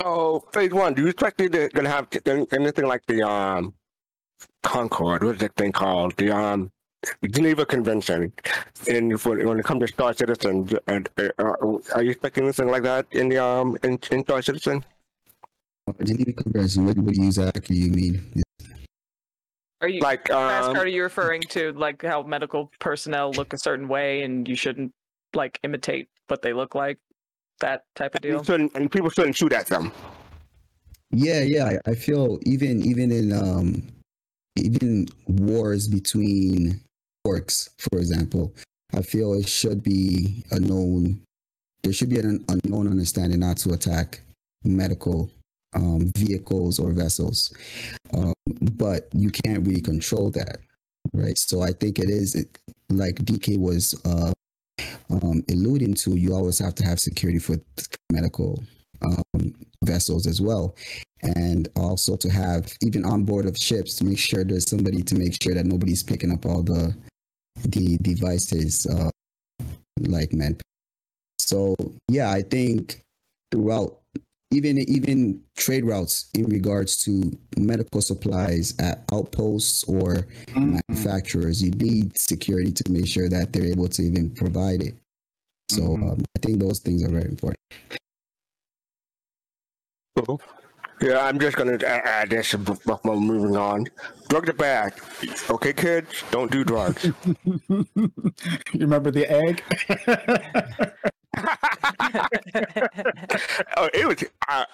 oh, phase one. Do you expect it to, to have anything like the um Concord? What's that thing called? The um Geneva Convention, and for, when it comes to Star Citizen, and uh, are you expecting anything like that in the um in, in Star Citizen? Geneva Convention. What, what do you exactly you mean? Are you like um, are you referring to like how medical personnel look a certain way and you shouldn't like imitate what they look like? That type of deal. And, and people shouldn't shoot at them. Yeah, yeah. I feel even even in um even wars between for example, I feel it should be a known, there should be an unknown understanding not to attack medical um, vehicles or vessels. Um, but you can't really control that, right? So I think it is it, like DK was uh, um, alluding to. You always have to have security for medical um, vessels as well, and also to have even on board of ships to make sure there's somebody to make sure that nobody's picking up all the the devices uh, like man. So yeah, I think throughout even even trade routes in regards to medical supplies at outposts or Mhm. manufacturers, you need security to make sure that they're able to even provide it. So Mhm. um, I think those things are very important. Cool. Yeah, I'm just gonna add this before moving on. Drugs are bad. Okay, kids, don't do drugs. you remember the egg? oh, it was uh,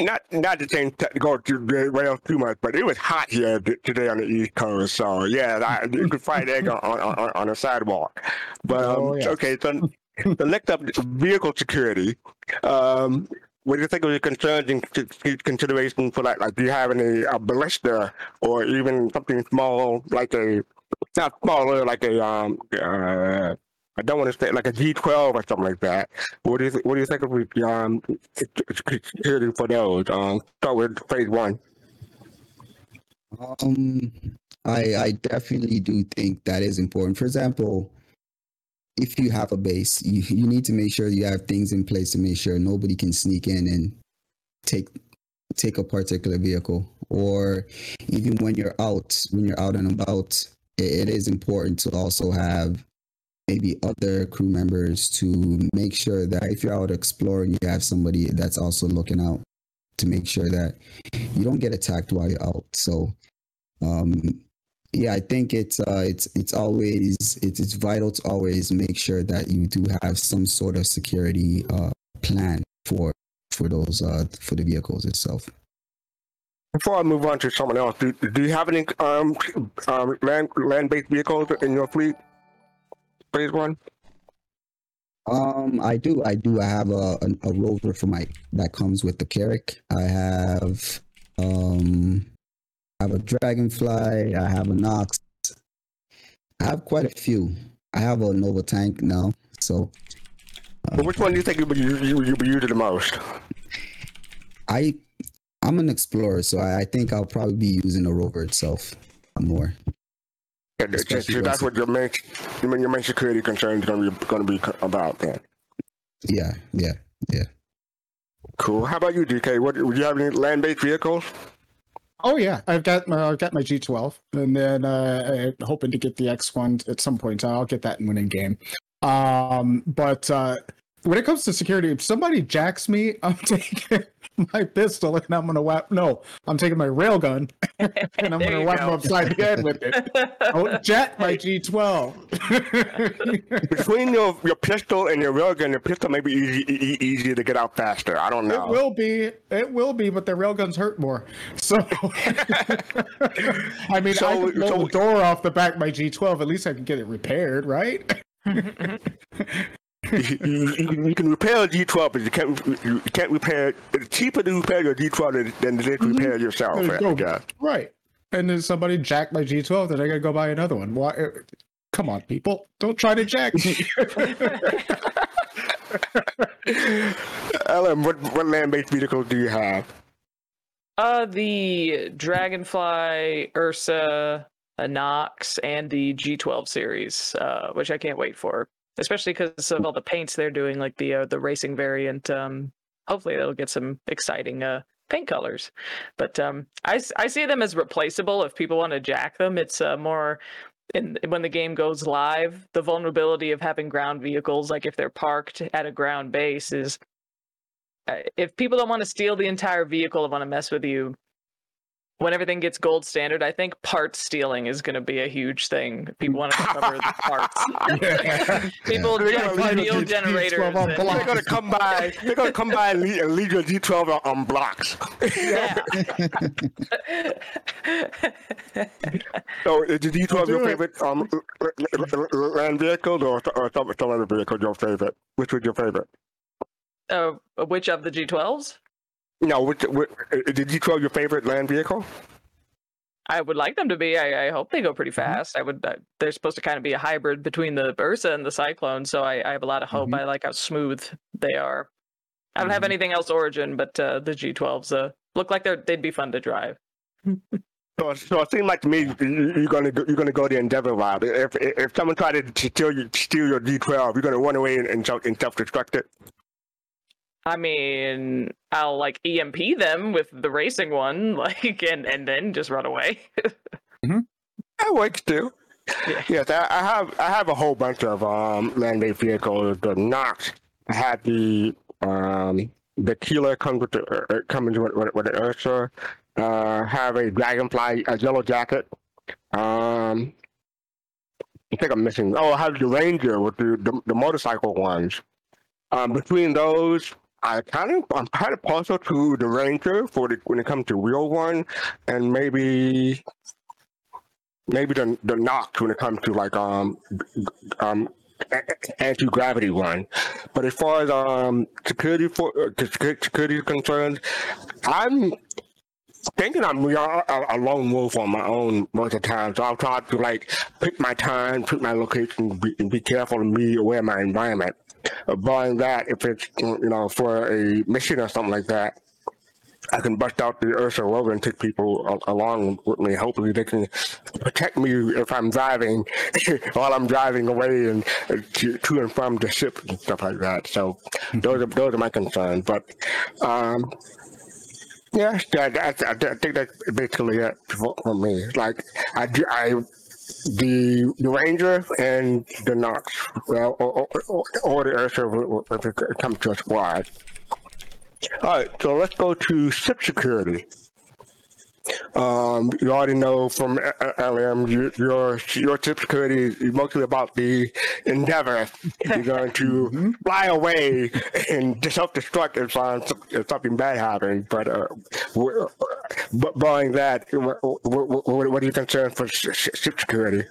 not not the same to go to the rails too much, but it was hot here t- today on the East Coast. So yeah, I, you could find egg on on, on, on a sidewalk. But um, Oh, okay, so the next up, vehicle security. Um, what do you think of the concerns and consideration for that? Like, do you have any a ballista or even something small like a not smaller like a um uh I don't want to say like a G12 or something like that. What do you th- what do you think of um security for those? Um, start with phase one. Um, I I definitely do think that is important. For example, if you have a base, you, you need to make sure you have things in place to make sure nobody can sneak in and take take a particular vehicle. Or even when you're out, when you're out and about, it, it is important to also have maybe other crew members to make sure that if you're out exploring, you have somebody that's also looking out to make sure that you don't get attacked while you're out. So um yeah i think it's uh it's it's always it's it's vital to always make sure that you do have some sort of security uh plan for for those uh for the vehicles itself Before I move on to someone else, do, do you have any um, um land land based vehicles in your fleet? Phase one. um i do i do i have a a, a rover for my that comes with the Carrack i have um have a dragonfly i have a nox i have quite a few i have a nova tank now so But which one do you think you would you, you, you be using the most? I I'm an explorer, so I, I think I'll probably be using the rover itself more. And it's that's what your main your main- security concern is going to be going to be about. Then. Yeah, yeah, yeah. Cool. How about you, DK? What would you have any land based vehicles? Oh yeah, I've got my I've got my G12, and then uh, I'm hoping to get the X1 at some point. I'll get that in winning game. Um, but uh, when it comes to security, if somebody jacks me, I'm taking my pistol and I'm gonna whap. No, I'm taking my railgun and I'm gonna whap go. them upside the head with it. Don't jack my G12. Between your your pistol and your railgun, your pistol may be easy, e- easier to get out faster. I don't know. It will be. It will be, but the railguns hurt more. So, I mean, I So- could blow so- the door off the back of my G12. At least I can get it repaired, right? You, you- you can repair a G12, but you can't you can't repair. It's cheaper to repair your G12 than it is to repair yourself. There you I go. guess. Right. And then somebody jacked my G12, then I gotta go buy another one. Why? uh, Come on, people! Don't try to jack me. Ellen, what what land-based vehicles do you have? Uh, the Dragonfly, Ursa, a Nox, and the G12 series, uh, which I can't wait for, especially because of all the paints they're doing, like the uh, the racing variant. Um, hopefully they'll get some exciting uh paint colors. But um, I I see them as replaceable if people want to jack them. It's uh, more. In, when the game goes live, the vulnerability of having ground vehicles, like if they're parked at a ground base, is uh, if people don't want to steal the entire vehicle and want to mess with you when everything gets gold standard i think part stealing is going to be a huge thing people want to cover the parts people They're gonna leave steal the G12 generators on and- They're gonna come by. They're gonna come by and leave, your G12 on, on blocks. yeah So is the G12 your favorite um land vehicle or, or some, some other vehicle your favorite? Which was your favorite? uh, which of the g12s No, which, which is the G12 your favorite land vehicle? I would like them to be. I, I hope they go pretty Mm-hmm. fast. I would. Uh, they're supposed to kind of be a hybrid between the Ursa and the Cyclone, so I, I have a lot of hope. Mm-hmm. Mhm. I like how smooth they are. I don't have Mhm. anything else Origin, but uh, the G12s uh, look like they're they'd be fun to drive. So, so it seems like to me you- you're gonna go, you're gonna go the Endeavor route. If if someone tried to steal you, steal your G12, you're gonna run away and and, and self-destruct it. I mean, I'll like EMP them with the racing one, like, and and then just run away. That works too. Yeah. Yes, I, I have I have a whole bunch of um land-based vehicles. The Nox, I had the um the Keeler comes with the uh, uh, comes with, with, with the Ursa. Uh, have a Dragonfly, a Yellow Jacket. Um, I think I'm missing. Oh, I have the Ranger with the the, the motorcycle ones. Um, between those. I kind of I'm kind of partial to the Ranger for the when it comes to real one, and maybe maybe the the knock when it comes to like um um anti gravity one. But as far as um security for uh, security is concerned, I'm thinking I'm a, a lone wolf on my own most of the time. So I'll try to like pick my time, pick my location, be careful and be aware of my environment. Barring that, if it's you know for a mission or something like that. I can bust out the Ursa rover and take people along with me. Hopefully, they can protect me if I'm driving while I'm driving away and to, to and from the ship and stuff like that. So those are those are my concerns. But um, yeah, that, I, I think that's basically it for, me. Like I, I the the Ranger and the Nox, well, or, or, or, the Ursa if it comes to a squad. All right, so let's go to ship security. Um, you already know from uh, uh, LM, you, your your ship security is mostly about the endeavor. You're going to fly away and self-destruct if, uh, if something bad happens. But uh, but barring that, what, what, what are you concerned for sh- sh- ship security?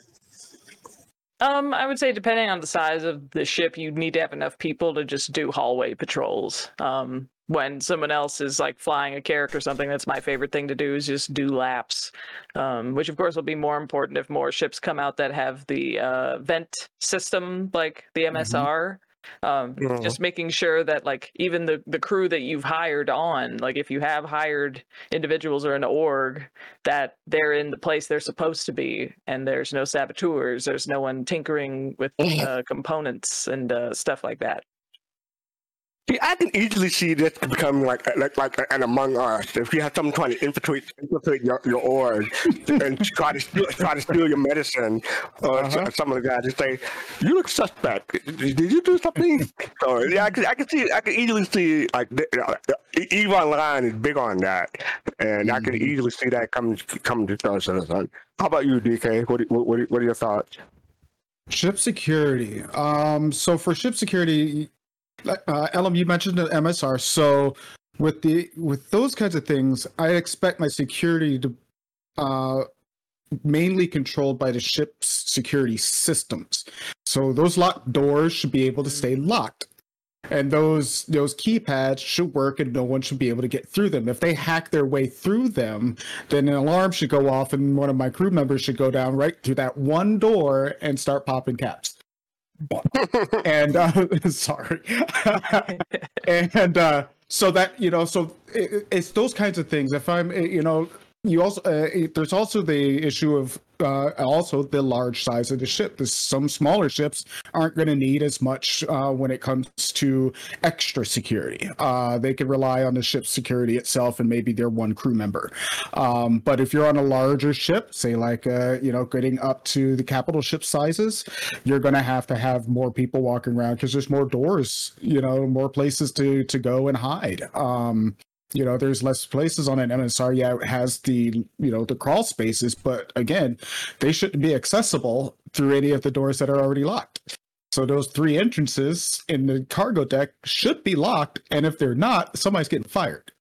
Um, I would say depending on the size of the ship, you'd need to have enough people to just do hallway patrols. Um, when someone else is like flying a Carrack or something, that's my favorite thing to do is just do laps. Um, which of course will be more important if more ships come out that have the uh, vent system, like the MSR. Um, Yeah. just making sure that like even the the crew that you've hired on, like if you have hired individuals or an org, that they're in the place they're supposed to be and there's no saboteurs there's no one tinkering with uh, components and uh, stuff like that See, I can easily see this becoming like like like an Among Us. If you have someone trying to infiltrate infiltrate your, your org and try to steal, try to steal your medicine or Uh-huh. something like that, just say, "You look suspect. Did you do something?" so yeah, I can I can see I can easily see like the- uh, Eve Online is big on that, and I can Mhm. easily see that coming coming to Citizen. How about you, DK? What what what, are your thoughts? Ship security. Um, so for ship security, uh, you mentioned the MSR. So with the with those kinds of things, I expect my security to uh, mainly controlled by the ship's security systems. So those locked doors should be able to stay locked. And those those keypads should work and no one should be able to get through them. If they hack their way through them, then an alarm should go off and one of my crew members should go down right through that one door and start popping caps. And uh, sorry. And uh so that you know so it, it's those kinds of things. If i'm you know you also uh, it- there's also the issue of uh, also the large size of the ship. Some smaller ships aren't going to need as much uh, when it comes to extra security. Uh, they can rely on the ship's security itself and maybe their one crew member. Um, but if you're on a larger ship, say like uh, you know getting up to the capital ship sizes, you're going to have to have more people walking around because there's more doors, you know, more places to to go and hide. Um, you know there's less places on an msr yeah it has the you know the crawl spaces but again they shouldn't be accessible through any of the doors that are already locked so those three entrances in the cargo deck should be locked and if they're not somebody's getting fired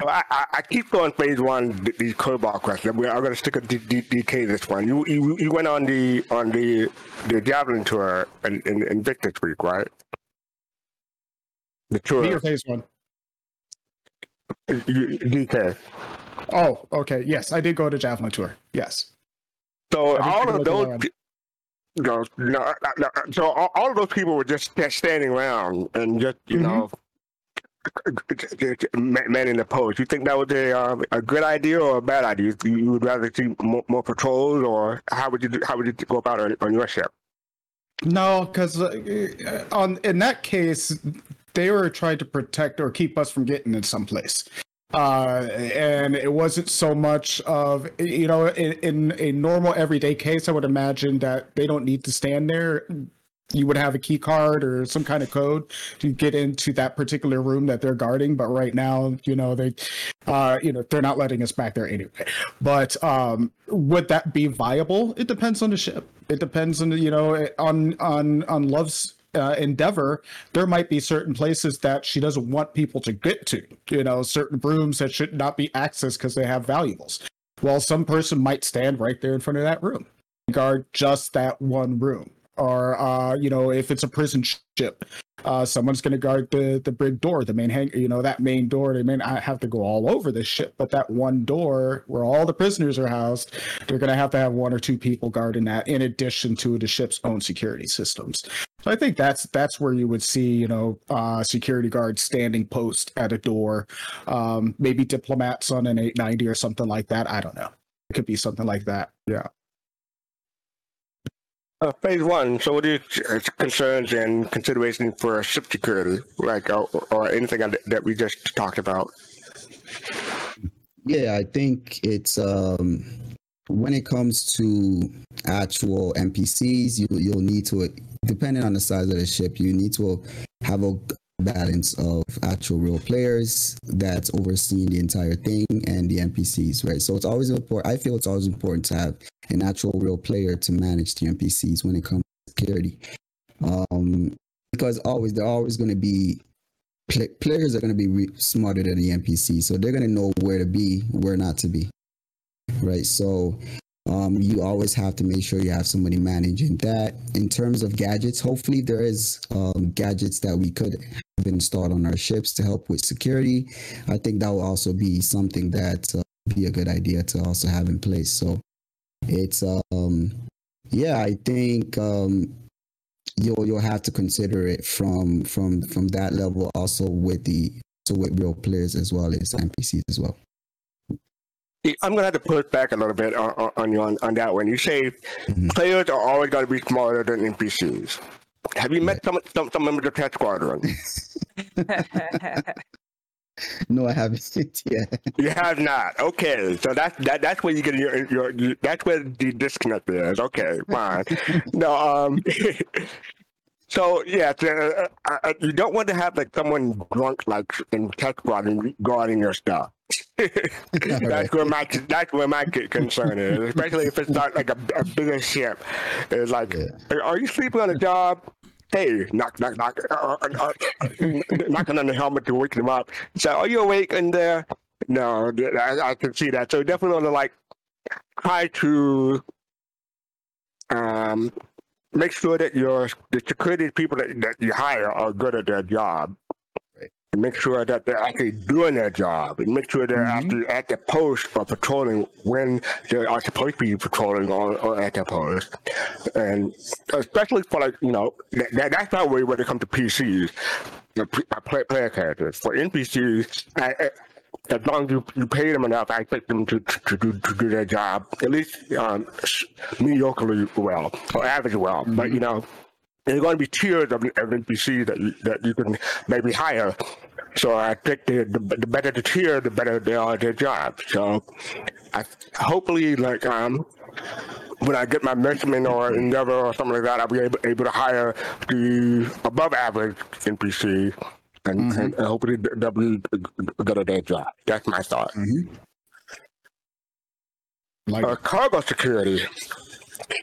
I, I, I keep going phase one th- these curveball questions. I'm, going to stick a D, D, DK this one. You, you you went on the on the the javelin tour in, in, Invictus Week, right? The Me or phase one? DK. Oh, okay. Yes, I did go to Javelin Tour. Yes. So all of those, no, no, no, so all, all of those people were just standing around and just you Mhm. know manning the post. You think that was a uh, a good idea or a bad idea? You, you would rather see more, more patrols, or how would you do, how would you go about it on, on your ship? No, because uh, on in that case, they were trying to protect or keep us from getting in someplace. Uh, and it wasn't so much of you know in, in a normal everyday case, I would imagine that they don't need to stand there. You would have a key card or some kind of code to get into that particular room that they're guarding. But right now, you know they, uh, you know they're not letting us back there anyway. But um, would that be viable? It depends on the ship. It depends on you know on on on Love's uh, endeavor. There might be certain places that she doesn't want people to get to. You know, certain rooms that should not be accessed because they have valuables. Well, some person might stand right there in front of that room, guard just that one room. Or, uh, you know, if it's a prison ship, uh, someone's going to guard the the big door, the main hang, you know, that main door. They may not have to go all over the ship, but that one door where all the prisoners are housed, they're going to have to have one or two people guarding that, in addition to the ship's own security systems. So I think that's that's where you would see, you know, uh, security guards standing post at a door, um, maybe diplomats on an 890 or something like that. I don't know. It could be something like that. Yeah. Uh, phase one. So, what are your uh, concerns and considerations for ship security, like or, or anything that that we just talked about? Yeah, I think it's um when it comes to actual NPCs, you you'll need to depending on the size of the ship, you need to have a balance of actual real players that's overseeing the entire thing and the NPCs, right? So it's always important. I feel it's always important to have an actual real player to manage the NPCs when it comes to security, um, because always they're always going to be pl- players are going to be re- smarter than the NPC, so they're going to know where to be, where not to be, right? So um, you always have to make sure you have somebody managing that. In terms of gadgets, hopefully there is um, gadgets that we could have installed on our ships to help with security. I think that will also be something that uh, be a good idea to also have in place. So it's um, yeah, I think um, you'll you'll have to consider it from from from that level also with the so with real players as well as NPCs as well. I'm gonna have to push back a little bit on, on, on you on, on that one. You say Mhm. players are always going to be smarter than NPCs. Have you met some some, some members of Test Squadron? No, I haven't yet. you have not. Okay, so that's that that's where you get your your, your that's where the disconnect is. Okay, fine. no, um. So yeah, uh, uh, uh, you don't want to have like someone drunk like in Test Squad guarding your stuff. That's Right. where my that's where my concern is, especially if it's not like a, a bigger ship. It's like, Yeah. are you sleeping on the job? Hey, knock, knock, knock, uh, uh, uh, knocking on the helmet to wake them up. So, are you awake in there? No, I, I can see that. So definitely want to like try to um make sure that your the security people that, that you hire are good at their job. And make sure that they're actually doing their job and make sure they're Mhm. actually at the post or patrolling when they are supposed to be patrolling or, or at the post. And especially for like, you know, that, that, that's not really when it comes to PCs, the uh, play, player characters. For NPCs, I, I, as long as you, you pay them enough, I expect them to, to, do, to do their job at least um, mediocrely well or average well. But you know, there's going to be tiers of, of NPCs that you, that you can maybe hire. So I think the, the the better the tier, the better they are at their job. So I hopefully like um when I get my Merchantman or endeavor or something like that, I'll be able, able to hire the above average NPC and, and hopefully they'll be good at their job. That's my thought. Like, Uh, cargo security.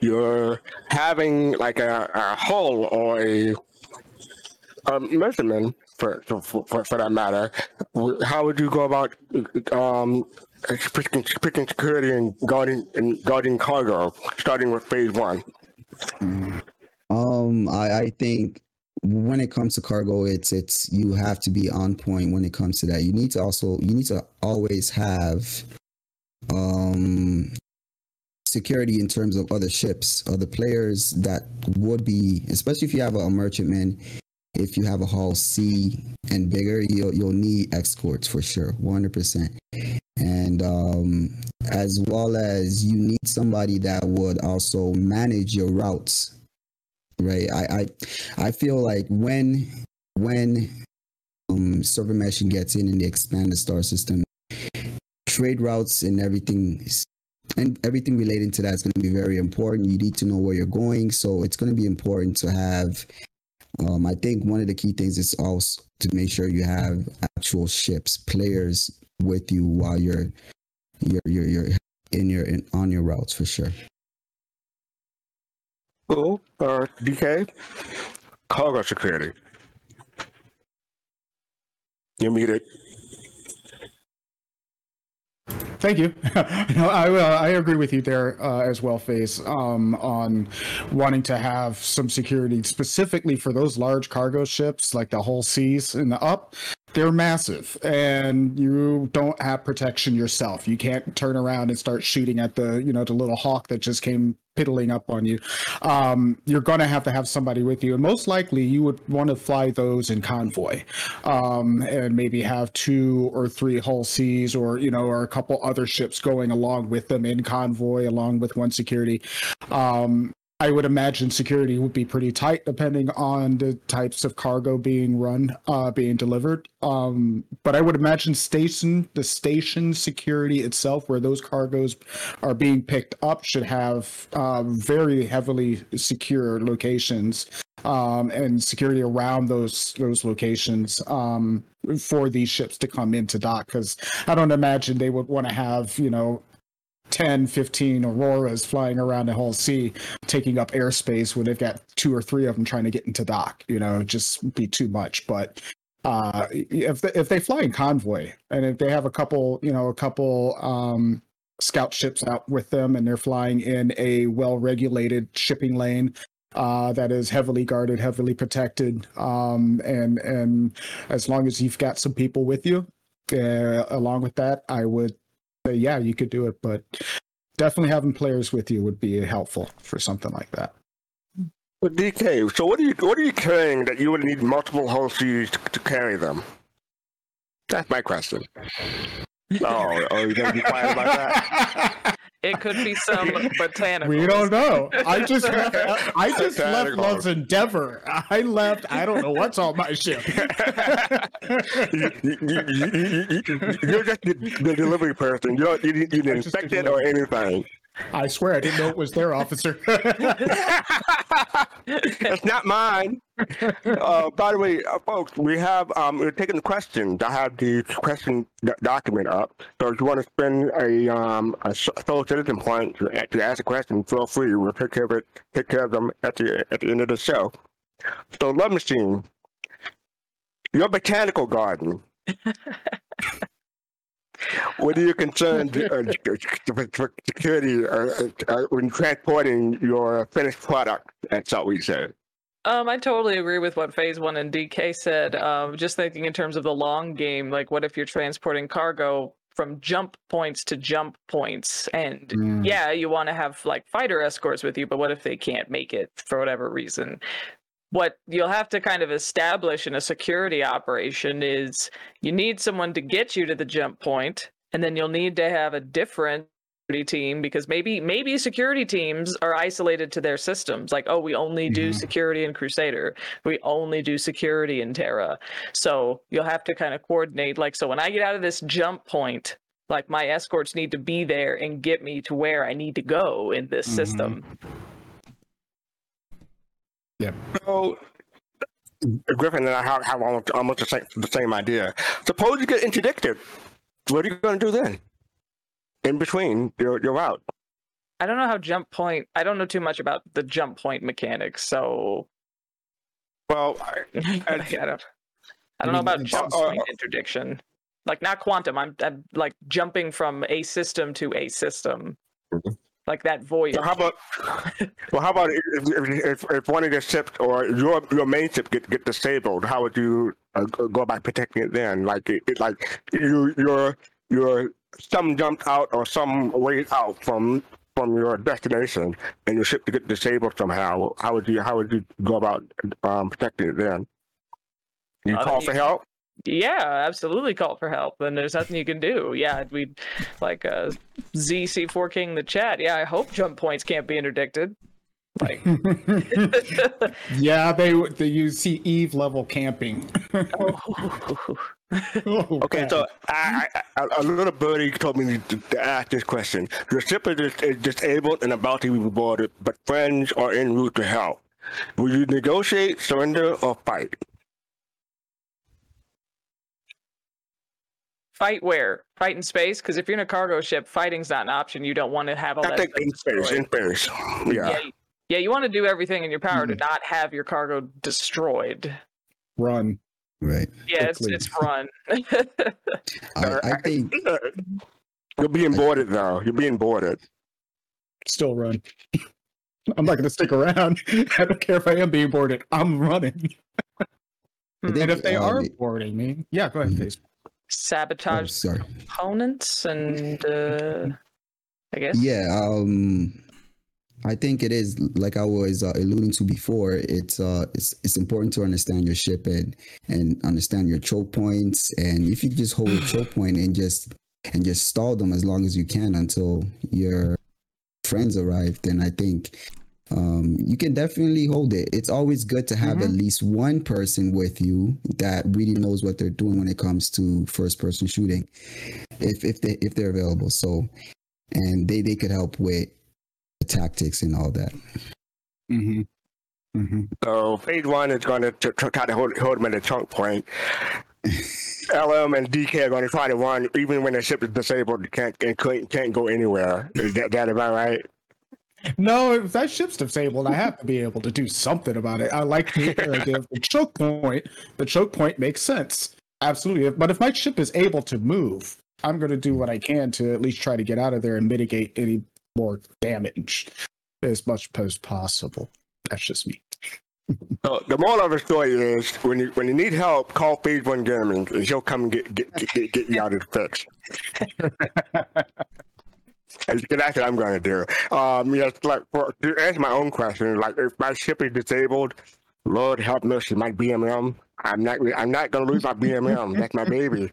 You're having like a, a hull or a, a Merchantman for, for, for, that matter. How would you go about um, picking security and guarding and guarding cargo, starting with phase one? Um, I, I think when it comes to cargo, it's it's you have to be on point when it comes to that. You need to also you need to always have um security in terms of other ships, other players that would be, especially if you have a, a merchantman, if you have a hull C and bigger, you'll you'll need escorts for sure, one hundred percent. And um, as well as you need somebody that would also manage your routes, right? I I, I feel like when when um, server meshing gets in and they expand the star system, trade routes and everything and everything relating to that is going to be very important. You need to know where you're going, so it's going to be important to have. Um, I think one of the key things is also to make sure you have actual ships, players with you while you're you're you're, you're in your in, on your routes for sure. Cool. Uh, DK, cargo security. You're muted. Thank you. no, I uh, I agree with you there uh, as well, Phase, um, on wanting to have some security specifically for those large cargo ships like the Hull Cs in the up they're massive and you don't have protection yourself you can't turn around and start shooting at the you know the little hawk that just came piddling up on you. Um, you're going to have to have somebody with you and most likely you would want to fly those in convoy um, and maybe have two or three hull Cs or you know or a couple other ships going along with them in convoy along with one security. Um, I would imagine security would be pretty tight depending on the types of cargo being run, uh, being delivered. Um, but I would imagine station, the station security itself, where those cargoes are being picked up, should have uh, very heavily secure locations um, and security around those those locations um, for these ships to come into dock. Because I don't imagine they would want to have you know 10, 15 Auroras flying around the Hull C, taking up airspace when they've got two or three of them trying to get into dock. You know, just be too much. But uh, if they, if they fly in convoy and if they have a couple, you know, a couple um, scout ships out with them and they're flying in a well regulated shipping lane uh, that is heavily guarded, heavily protected, um, and and as long as you've got some people with you, uh, along with that, I would say, yeah, you could do it, but definitely having players with you would be helpful for something like that. But DK, so what are you what are you carrying that you would need multiple hull Cs to, to carry them? That's my question. Oh, oh, you gonna be quiet about that? It could be some botanical. We don't know. I just I just left Botanicals. Love's Endeavor. I left. I don't know what's on my ship. you, you, you, you, you, you're just the, the delivery person. You don't, you, you didn't just inspect it or anything. I swear I didn't know it was their officer. It's not mine. Uh, by the way, uh, folks, we have um, we're taking the questions. I have the question d- document up. So if you want to spend a um a s- sole citizen point to, to ask a question, feel free. We'll take care of it. Take care of them at the at the end of the show. So, love machine, your botanical garden. What are your concerns uh, for for security uh, uh, when transporting your finished product? That's all we say. Um, I totally agree with what Phase One and DK said. Um, just thinking in terms of the long game, like what if you're transporting cargo from jump points to jump points, and Mm. yeah, you want to have like fighter escorts with you, but what if they can't make it for whatever reason? What you'll have to kind of establish in a security operation is you need someone to get you to the jump point, and then you'll need to have a different team because maybe maybe security teams are isolated to their systems like oh we only do Mhm. security in crusader we only do security in terra so you'll have to kind of coordinate like so when i get out of this jump point like my escorts need to be there and get me to where i need to go in this Mhm. system So, Griffin and I have, have almost, almost the, same, the same idea. Suppose you get interdicted. What are you going to do then? In between your, your route. i don't know how jump point i don't know too much about the jump point mechanics so Well, I, I, don't i don't know about it's- jump uh, point interdiction like not quantum I'm, I'm like jumping from a system to a system Mhm. Like that voyage so how about well, how about if, if, if, if one of your ships or your your main ship get, get disabled? How would you uh, go about protecting it then? Like it, it like you your your some jumped out or some way out from from your destination and your ship to get disabled somehow, how would you how would you go about um, protecting it then? You call you- for help? Yeah, absolutely call for help. And there's nothing you can do. Yeah, we like uh ZC4 King the chat. Yeah, I hope jump points can't be interdicted. Like yeah, they they use see Eve level camping. Oh, Okay, so I, I, I, a little birdie told me to, to ask this question. Your ship is, is disabled and about to be boarded, but friends are en route to help. Will you negotiate, surrender, or fight? Fight where? Fight in space? Because if you're in a cargo ship, fighting's not an option. You don't want to have all I that. think stuff in space, destroyed. in space. yeah, Yeah. yeah, you want to do everything in your power Mm-hmm. to not have your cargo destroyed. run. Right. Yeah, it's Quickly. it's run. I, I think You're being boarded, though. You're being boarded. Still run. I'm not going to stick around. I don't care if I am being boarded. I'm running. I And if they are boarding me, yeah, go ahead, Mhm. Face. oh, Sabotage sorry. opponents and uh, I guess. Yeah, um I think it is like I was uh, alluding to before. It's uh, it's it's important to understand your ship and and understand your choke points. And if you just hold a choke point and just and just stall them as long as you can until your friends arrive, then I think um, you can definitely hold it. It's always good to have at least one person with you that really knows what they're doing when it comes to first person shooting, if if they if they're available. So and they they could help with the tactics and all that. Mm-hmm. Mm-hmm. So phase one is going to try to hold, hold them at a choke point. LM and DK are going to try to run even when the ship is disabled. Can't and can't, can't go anywhere. Is that, that about right? No, if that ship's disabled, I have to be able to do something about it. I like the idea of the choke point. The choke point makes sense. Absolutely. But if my ship is able to move, I'm going to do what I can to at least try to get out of there and mitigate any more damage as much as possible. That's just me. So the moral of the story is when you when you need help, call Phase One Gaming and he'll come get get get, get, get you out of the fix. And that's what I'm to do. Um, yes, like for, to answer my own question, like if my ship is disabled, Lord help mercy, my BMM. I'm not. I'm not going to lose my BMM. That's my baby.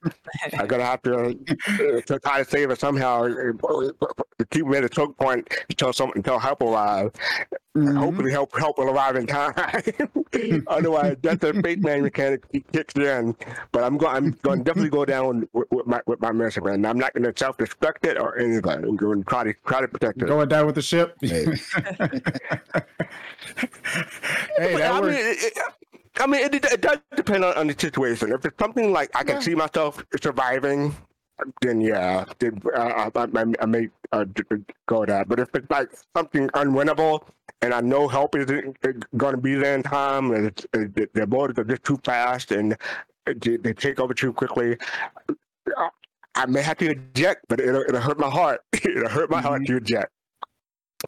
I'm going to have to, uh, to try to save it somehow. uh, To keep me at a choke point until some until help arrive. Mm-hmm. Hopefully, help help will arrive in time. Otherwise, that's a fake man mechanic kicks in. But I'm going. I'm going to definitely go down with, with my with my Merchantman. And I'm not going to self destruct it or anything. I'm going to try to try to protect it. Going down with the ship. Right. hey, that I mean, works. it, it, I mean, it, it does depend on, on the situation. If it's something like I can see myself surviving, then yeah, then, uh, I, I, I may uh, d- d- go that. But if it's like something unwinnable and I know help isn't going to be there in time, and it's, it, the- the boarders are just too fast and they, they take over too quickly, I, I may have to eject, but it'll, it'll hurt my heart. it'll hurt my heart to eject.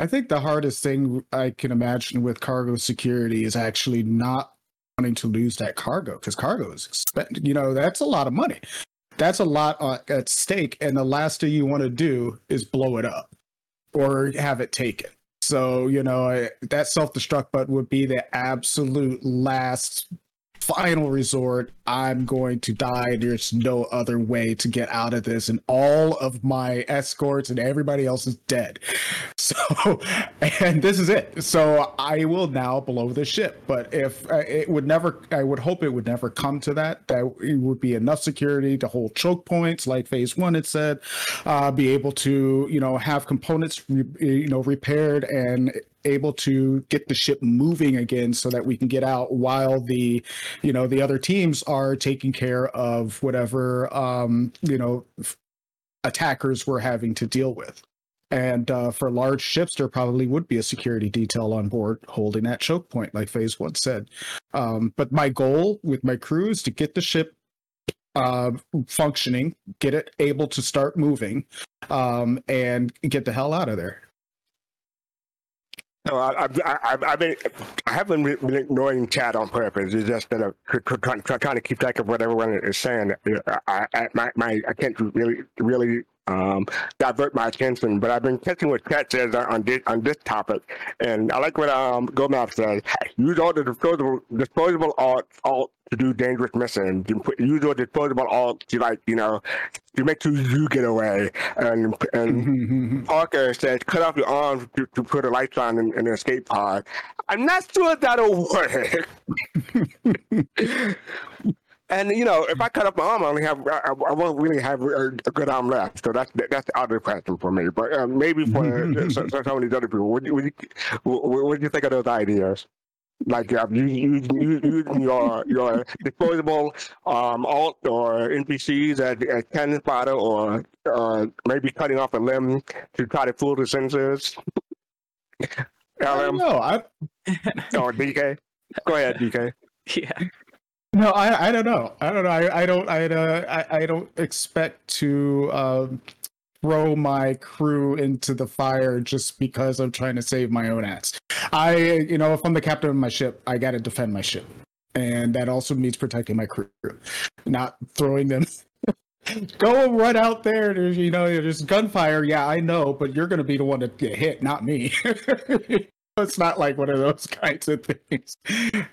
I think the hardest thing I can imagine with cargo security is actually not wanting to lose that cargo because cargo is expensive. You know, that's a lot of money. That's a lot uh, at stake, and the last thing you want to do is blow it up or have it taken. So you know that self destruct button would be the absolute last final resort. I'm going to die. There's no other way to get out of this, and all of my escorts and everybody else is dead. So, and this is it. So I will now blow the ship. But if uh, it would never, I would hope it would never come to that. That it would be enough security to hold choke points, like Phase One had said, uh, be able to, you know, have components, you know, repaired and able to get the ship moving again so that we can get out while the you know the other teams are taking care of whatever um you know attackers we're having to deal with. And uh, for large ships there probably would be a security detail on board holding that choke point like phase one said. Um, but my goal with my crew is to get the ship uh, functioning get it able to start moving um, and get the hell out of there No, I, I, I, I've been, I haven't been ignoring chat on purpose. It's just that I'm tr- tr- trying, trying to keep track of what everyone is saying. I, I, my, my, I can't really, really um, divert my attention. But I've been catching what Kat says on this on this topic, and I like what um Gomez says. Use all the disposable disposable alt alt to do dangerous missions. You put, use your disposable alt to like you know to make sure you get away. And and Parker says cut off your arms to, to put a light on in, in an escape pod. I'm not sure that'll work. And you know, if I cut off my arm, I only have I, I won't really have a, a good arm left. So that's that's the other question for me. But uh, maybe for some, some of these other people, what do you, what, you, what, what do you think of those ideas? Like uh, you, you, you, using your your disposable um, alt or NPCs as, as cannon fodder, or uh, maybe cutting off a limb to try to fool the sensors. I don't LM know. I or DK. Go ahead, DK. Yeah. No, I, I don't know. I don't know. I, I don't I, uh, I I don't expect to um, throw my crew into the fire just because I'm trying to save my own ass. I you know, if I'm the captain of my ship, I got to defend my ship, and that also means protecting my crew, not throwing them. Go right out there. There's, you know, there's gunfire. Yeah, I know, but you're to be the one to get hit, not me. it's not like one of those kinds of things.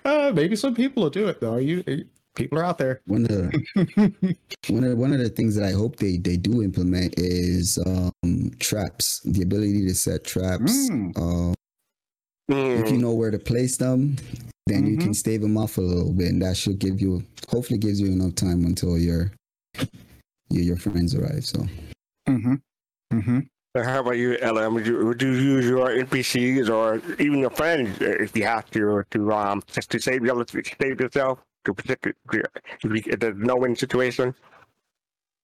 Uh, maybe some people will do it though. You, you- people are out there. One of the one of one of the things that I hope they they do implement is um, traps. The ability to set traps. Mm. Mm. if you know where to place them, then you can stave them off a little bit, and that should give you hopefully gives you enough time until your your, your friends arrive. So Mm-hmm. Mm-hmm. How about you, LM? Would you, would you use your NPCs or even your friends if you have to to um just to save your save yourself to protect it if you- if there's no win situation?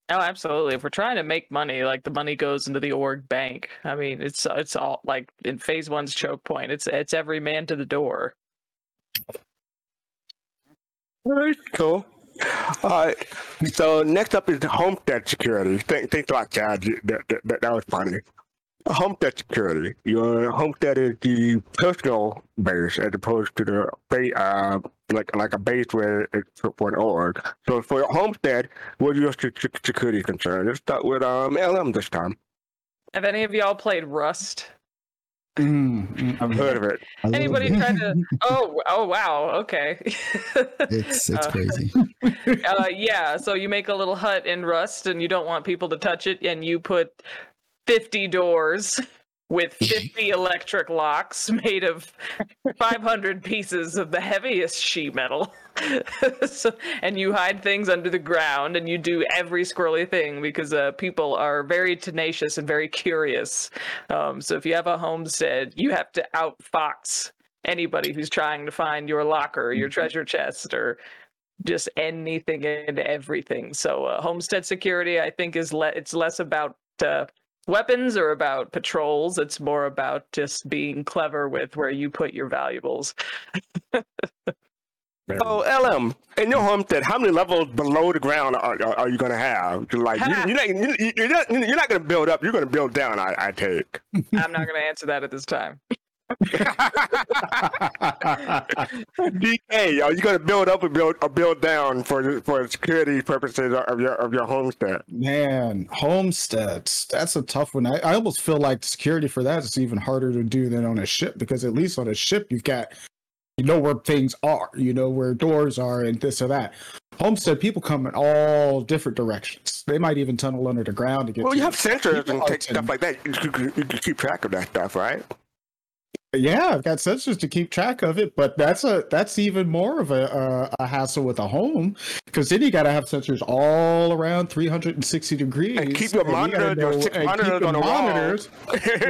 Oh, absolutely. If we're trying to make money, like the money goes into the org bank. I mean, it's it's all like in phase one's choke point. It's it's every man to the door. All right, cool. All right. So next up is homestead security. Think, think like that. That, that, that, that was funny. Homestead security. Your homestead is the personal base as opposed to the ba- uh, like like a base where it's for for an org. So for your homestead, what are your se- se- security concerns? Let's start with um LM this time. Have any of y'all played Rust? Mm-hmm. I've heard of it. Anybody bit. tried to? Oh, oh, wow. Okay. It's it's Uh, crazy. Uh, yeah. So you make a little hut in Rust, and you don't want people to touch it, and you put fifty doors with fifty electric locks made of five hundred pieces of the heaviest sheet metal. so, and you hide things under the ground, and you do every squirrely thing because uh, people are very tenacious and very curious. Um, so if you have a homestead, you have to outfox anybody who's trying to find your locker, your treasure chest, or just anything and everything. So uh, homestead security, I think, is le- it's less about uh, weapons or about patrols. It's more about just being clever with where you put your valuables. Oh, LM, in your homestead, how many levels below the ground are, are, are you going to have? Like, you, you're not, you- you're not, you're not going to build up. You're going to build down. I, I take. I'm not going to answer that at this time. DK, are you going to build up or build or build down for for security purposes of your of your homestead? Man, homesteads. That's a tough one. I, I almost feel like security for that is even harder to do than on a ship because at least on a ship you've got you know where things are, you know where doors are and this or that. Homestead people come in all different directions. They might even tunnel under the ground to get Well, to you have sensors and take stuff like that. You, you, you can keep track of that stuff, right? Yeah, I've got sensors to keep track of it, but that's a that's even more of a a, a hassle with a home because then you got to have sensors all around 360 degrees And keep your you your and keep monitors the on the wall. monitors,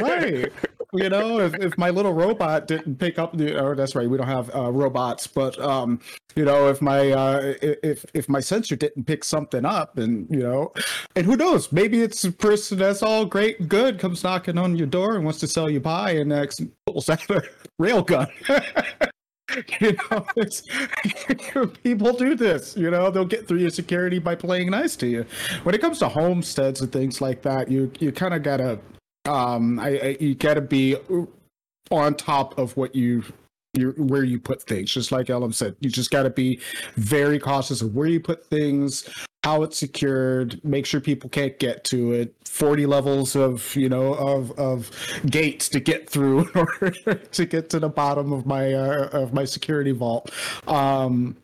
right? You know, if, if my little robot didn't pick up the, or that's right, we don't have uh, robots, but um, you know, if my uh, if if my sensor didn't pick something up, and you know, and who knows, maybe it's a person that's all great good comes knocking on your door and wants to sell you pie, and next pulls out a rail gun. you know, people do this. You know, they'll get through your security by playing nice to you. When it comes to homesteads and things like that, you you kind of gotta um, I, I you gotta be on top of what you you where you put things. Just like LM said, you just gotta be very cautious of where you put things, how it's secured, make sure people can't get to it, 40 levels of, you know, of of gates to get through in order to get to the bottom of my uh, of my security vault. Um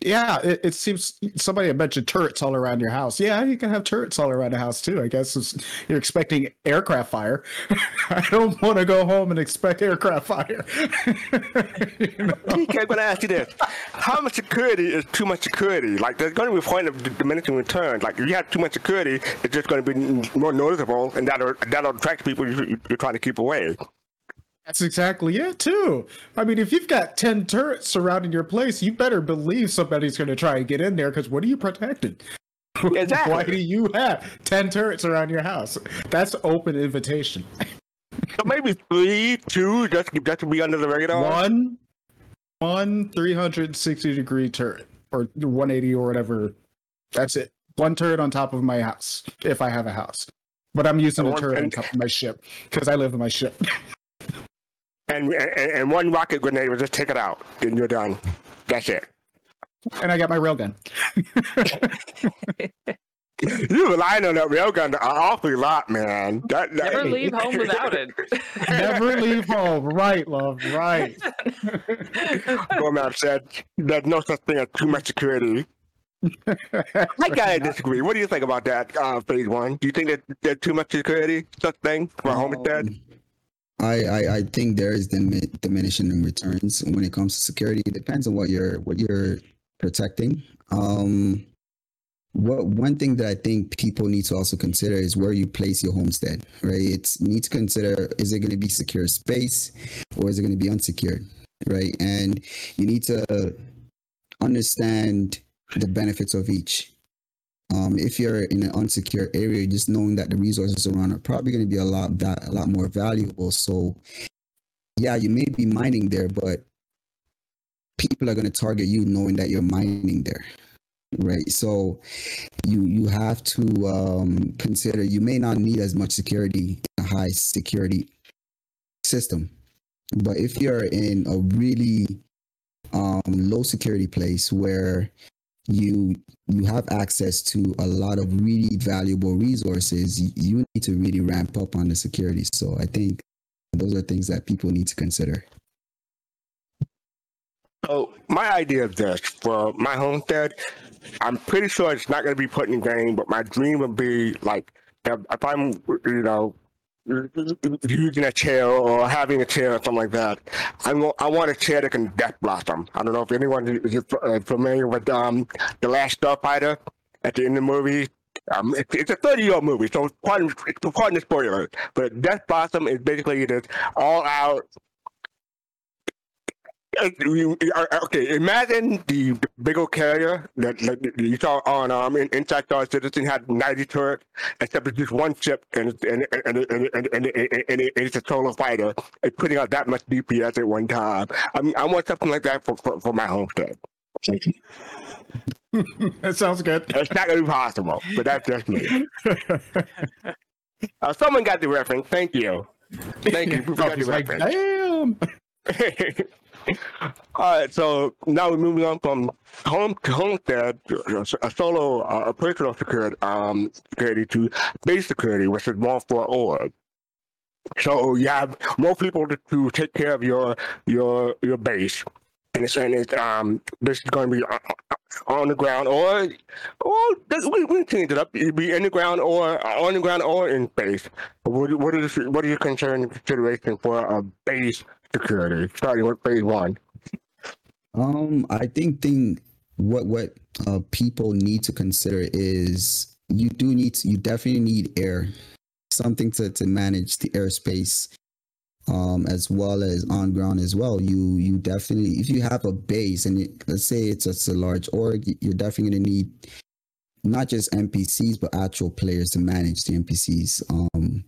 yeah, it, it seems somebody mentioned turrets all around your house. Yeah, you can have turrets all around the house too. I guess you're expecting aircraft fire. I don't want to go home and expect aircraft fire. you know? DK, I'm going to ask you this: How much security is too much security? Like, there's going to be a point of diminishing returns. Like, if you have too much security, it's just going to be more noticeable, and that'll that'll attract people you're trying to keep away. That's exactly it, too. I mean, if you've got 10 turrets surrounding your place, you better believe somebody's going to try and get in there because what are you protecting? Exactly. Why do you have 10 turrets around your house? That's open invitation. so maybe three, two, just, just to be under the radar? One, one 360 degree turret or 180 or whatever. That's it. One turret on top of my house if I have a house. But I'm using a turret on top of my ship because I live in my ship. and, and, and one rocket grenade will just take it out. Then you're done. That's it. And I got my railgun. you relying on that railgun an awfully lot, man. That, that, Never leave home without it. Never leave home. Right, love. Right. Gorman said there's no such thing as too much security. I gotta disagree. What do you think about that, uh, phase one? Do you think that there's too much security, such thing for um, homestead? I, I, I think there is diminishing in returns when it comes to security. It depends on what you're what you're protecting. Um, what one thing that I think people need to also consider is where you place your homestead. Right, it's need to consider: is it going to be secure space, or is it going to be unsecured? Right, and you need to understand the benefits of each. Um, if you're in an unsecure area, just knowing that the resources around are probably going to be a lot a lot more valuable. So, yeah, you may be mining there, but people are going to target you knowing that you're mining there, right? So, you you have to um, consider you may not need as much security a high security system, but if you're in a really um, low security place where you you have access to a lot of really valuable resources. You need to really ramp up on the security. So i think those are things that people need to consider. So my idea of this for my homestead i'm pretty sure it's not going to be put in game but my dream would be like if i'm you know using a chair or having a chair or something like that. I want, I want a chair that can death blossom. I don't know if anyone is uh, familiar with um, The Last Starfighter at the end of the movie. Um, it's, it's a 30 year old movie, so it's it's quite a spoiler. But Death Blossom is basically this all out okay, imagine the, the big old carrier that, that you saw on um in, Inside Star Citizen had 90 turrets, except it's just one ship and it's, and, and, and, and, and, and, it's a solo fighter. It's putting out that much DPS at one time. I mean, I want something like that for, for, for my homestead. that sounds good. It's not going to be possible, but that's just me. uh, someone got the reference. Thank you. Thank you. like, Damn. All right, so now we're moving on from home to homestead, a solo, uh, a personal security, um, security to base security, which is more for org. So you have more people to, to take care of your your your base, and it's and it's um this is going to be uh, uh, on the ground or or we we change it up. It'd be in the ground or on the ground or in base. What what is what are your concern consideration for a base security, starting with phase one? Um, I think thing what what uh, people need to consider is you do need to, you definitely need air, something to to manage the airspace, um, as well as on ground as well. You you definitely if you have a base and it, let's say it's a, it's a large org, you're definitely gonna need not just NPCs but actual players to manage the NPCs. Um,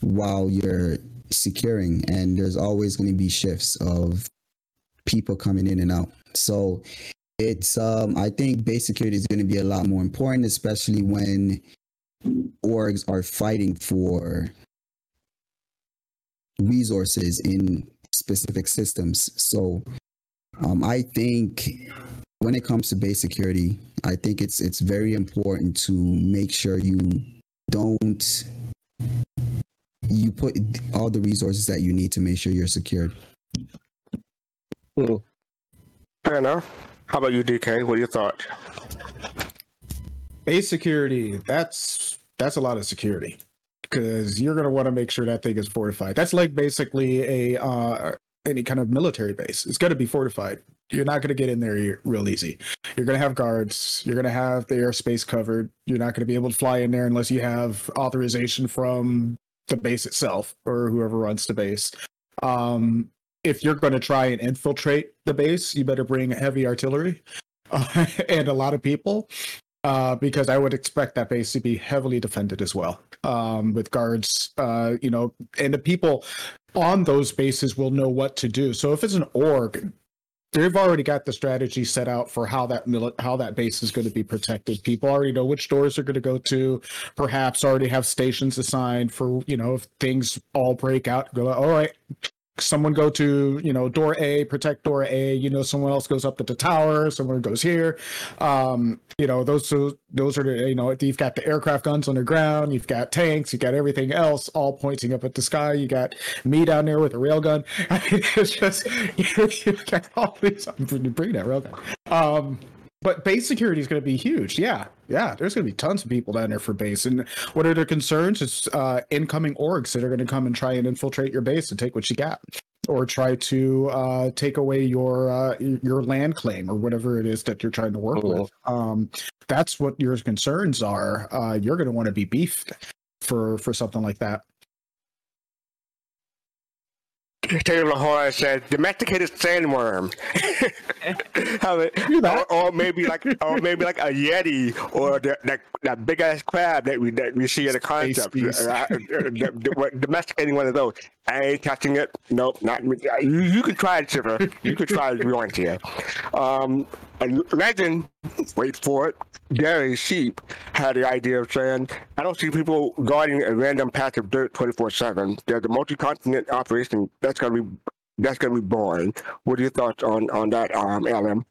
while you're securing and there's always going to be shifts of people coming in and out. So it's um i think base security is going to be a lot more important especially when orgs are fighting for resources in specific systems. So um i think when it comes to base security, I think it's it's very important to make sure you don't you put all the resources that you need to make sure you're secured. Fair enough. How about you, DK? What are your thoughts? Base security, that's that's a lot of security because you're going to want to make sure that thing is fortified. That's like basically a uh, any kind of military base. It's going to be fortified. You're not going to get in there real easy. You're going to have guards. You're going to have the airspace covered. You're not going to be able to fly in there unless you have authorization from the base itself or whoever runs the base. Um, if you're going to try and infiltrate the base, you better bring heavy artillery uh, and a lot of people uh, because I would expect that base to be heavily defended as well, um, with guards, uh, you know, and the people on those bases will know what to do. So if it's an org, they've already got the strategy set out for how that mili- how that base is going to be protected. People already know which doors they're going to go to. Perhaps already have stations assigned for you know if things all break out. Go all right someone go to you know door a protect door a you know someone else goes up to the tower someone goes here. Um you know those those are you know you've got the aircraft guns on the ground you've got tanks you've got everything else all pointing up at the sky. You got me down there with a railgun. It's just you, got all these i'm bring that railgun. Um but base security is going to be huge. Yeah, yeah. There's going to be tons of people down there for base. And what are their concerns? It's uh, incoming orgs that are going to come and try and infiltrate your base and take what you got, or try to uh, take away your uh, your land claim or whatever it is that you're trying to work cool. with. Um, that's what your concerns are. Uh, you're going to want to be beefed for for something like that. Taylor Lahore said domesticated sandworm. or, or, maybe like, or maybe like a yeti, or the, that that big ass crab that we that we see in the concept. Uh, uh, domesticating one of those. I ain't touching it. Nope, not. You, you can try it, Chipper. You can try it if you want to. Um, a legend, wait for it, Gary Sheep had the idea of saying, I don't see people guarding a random patch of dirt 24-7. There's a multi-continent operation that's going to be that's going to be boring. What are your thoughts on, on that, um, LM?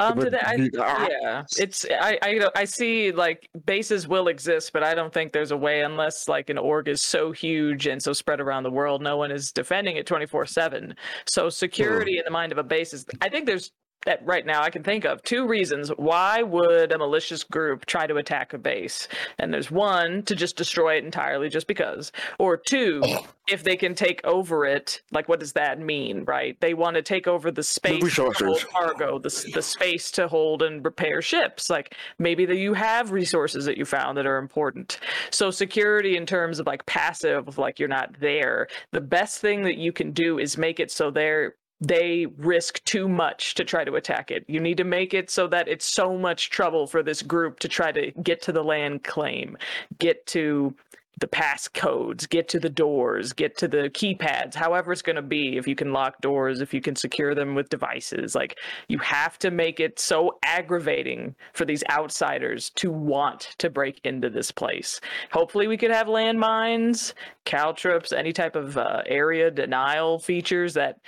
Um, today, I, yeah, it's I, I I see like bases will exist, but I don't think there's a way unless like an org is so huge and so spread around the world, no one is defending it 24 seven. So security in the mind of a base is, I think there's that right now I can think of two reasons why would a malicious group try to attack a base. And there's one to just destroy it entirely just because, or two, if they can take over it, like what does that mean, right? They want to take over the space to hold cargo, the the space to hold and repair ships. Like maybe that you have resources that you found that are important. So security in terms of like passive, like you're not there. The best thing that you can do is make it so they're they risk too much to try to attack it. You need to make it so that it's so much trouble for this group to try to get to the land claim, get to the pass codes, get to the doors, get to the keypads, however it's going to be. If you can lock doors, if you can secure them with devices, like you have to make it so aggravating for these outsiders to want to break into this place. Hopefully, we could have landmines, caltrops, any type of uh, area denial features that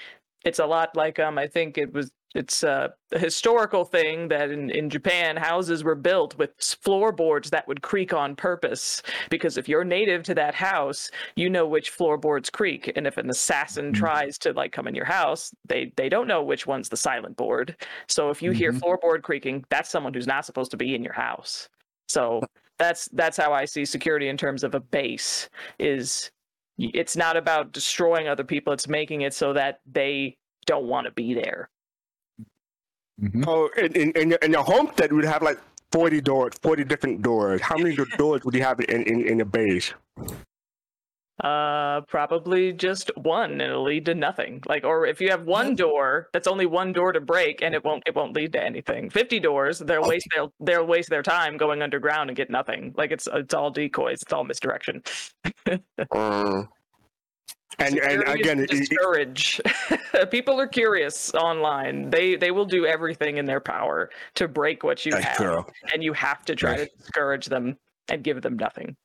it's a lot like um I think it was it's uh, a historical thing that in, in Japan houses were built with floorboards that would creak on purpose. Because if you're native to that house you know which floorboards creak. And if an assassin mm-hmm. tries to like come in your house they they don't know which one's the silent board. So if you mm-hmm. hear floorboard creaking that's someone who's not supposed to be in your house. So that's that's how I see security in terms of a base is it's not about destroying other people it's making it so that they don't want to be there. Mm-hmm. oh in, in, in your homestead would have like 40 doors 40 different doors. How many doors would you have in, in, in your base uh probably just one and it'll lead to nothing. Like or if you have one door that's only one door to break and it won't it won't lead to anything. 50 doors they'll okay. waste they'll they'll waste their time going underground and get nothing. Like it's it's all decoys it's all misdirection. Uh, and and again discourage people are curious online. They they will do everything in their power to break what you have and you have to try to discourage them and give them nothing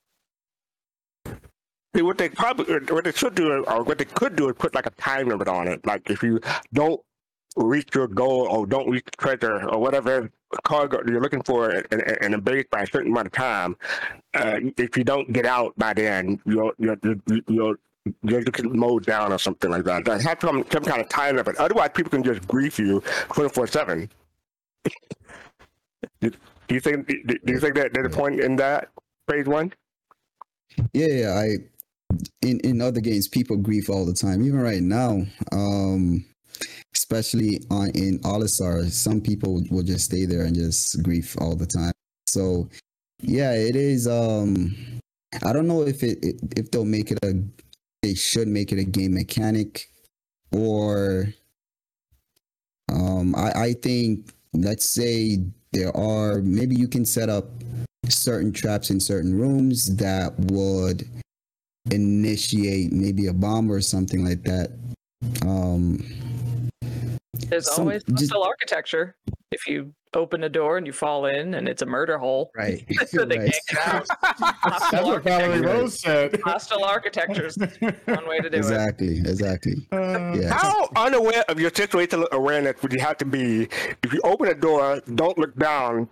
what they probably, what they should do, or what they could do, is put like a time limit on it. Like if you don't reach your goal or don't reach the treasure or whatever cargo you're looking for in, in, in a base by a certain amount of time, uh, if you don't get out by then, you'll you'll you'll, get mowed down or something like that. That have some some kind of time limit. Otherwise, people can just grief you twenty four seven. Do you think? Do do you think that there's a point in that phase one? Yeah, yeah. I in in other games, people grief all the time. Even right now, um, especially on in Olisar, some people will just stay there and just grief all the time. So, yeah, it is. Um, I don't know if it if they'll make it a. They should make it a game mechanic, or. Um, I I think let's say there are maybe you can set up certain traps in certain rooms that would initiate maybe a bomb or something like that. Um, There's Some- always just- hostile architecture. If you open a door and you fall in, and it's a murder hole, right. so they right. can't get out. That's what Valerie. Rose said. Hostile architecture is one way to do it. Exactly. Exactly. Uh, Yeah. How unaware of your situational awareness would you have to be if you open a door, don't look down,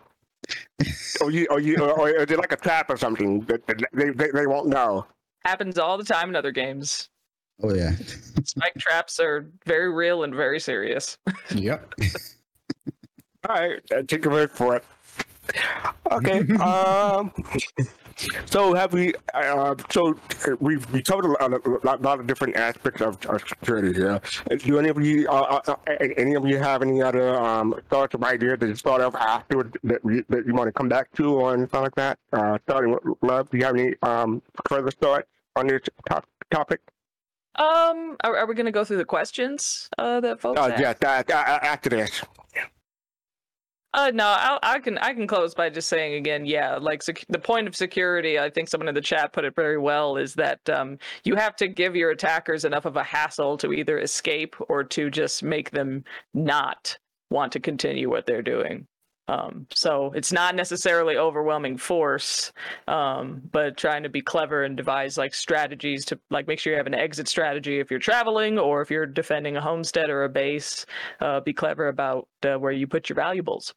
or you, or you, or, or is it like a trap or something that that they, they, they won't know? Happens all the time in other games. Oh yeah. Spike traps are very real and very serious. Yep. All right, take a word for it. Okay. um. So have we? Uh, so we've we covered a lot, a lot, of different aspects of, of security here. Uh, Do any of you, uh, uh, uh, any of you have any other um, thoughts or ideas that you thought of afterward that, you- that you want to come back to or anything like that? Uh, starting with Love, do you have any um, further thoughts on this top, topic? Um, are, are we going to go through the questions uh, that folks? Uh, asked? yeah, that, uh, after this. Uh, no, I, I can I can close by just saying again, yeah, like sec- the point of security. I think someone in the chat put it very well. Is that um, you have to give your attackers enough of a hassle to either escape or to just make them not want to continue what they're doing. Um, so it's not necessarily overwhelming force, um, but trying to be clever and devise like strategies to like make sure you have an exit strategy if you're traveling or if you're defending a homestead or a base. Uh, be clever about uh, where you put your valuables.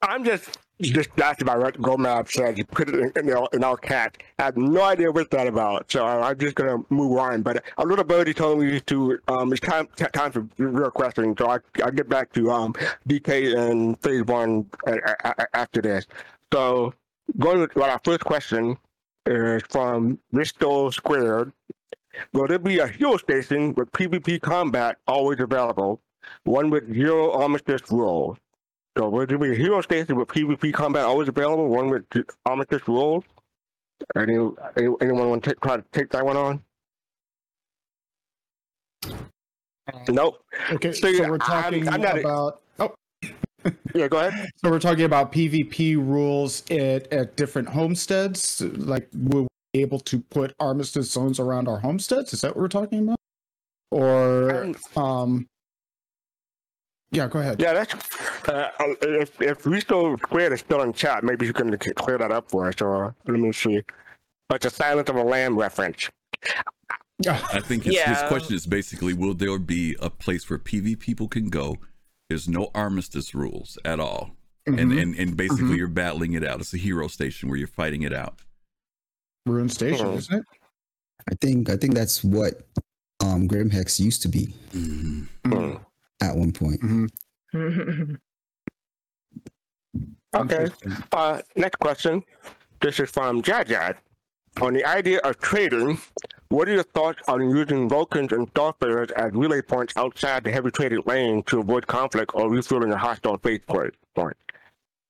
I'm just just asking about what Gomab said. You put it in, in, our, in cat. I have no idea what that about, so I'm just gonna move on. But a little birdie told me to um, it's time t- time for real questions, so I I'll get back to um DK and phase one after this. So going with well, our first question is from Risto Squared. Will there be a hero station with PvP combat always available? One with zero armistice rules. So will there be a hero station with PvP combat always available? One with armistice rules? Any, any anyone want to try to take that one on? Nope. Okay, So, so, we're I'm- talking I'm not a- about. Oh, Yeah, go ahead. so we're talking about PvP rules at, at different homesteads. Like, we're be able to put armistice zones around our homesteads. Is that what we're talking about? Or, um, yeah, go ahead. Yeah, that's uh, if if Risto Squared is still in chat, maybe you can clear that up for us. Or let me see. But it's a Silence of a Lamb reference. I think his, his question is basically will there be a place where PV people can go? There's no armistice rules at all. And, Mhm. and and basically Mhm. you're battling it out. It's a hero station where you're fighting it out. Ruin Station, Mhm. isn't it? I think I think that's what um Grim Hex used to be Mhm. At one point. Mhm. Okay. Uh, next question. This is from Jajad. On the idea of trading, what are your thoughts on using Vulcans and Starfarers as relay points outside the heavy traded lane to avoid conflict or refueling a hostile faith point? point?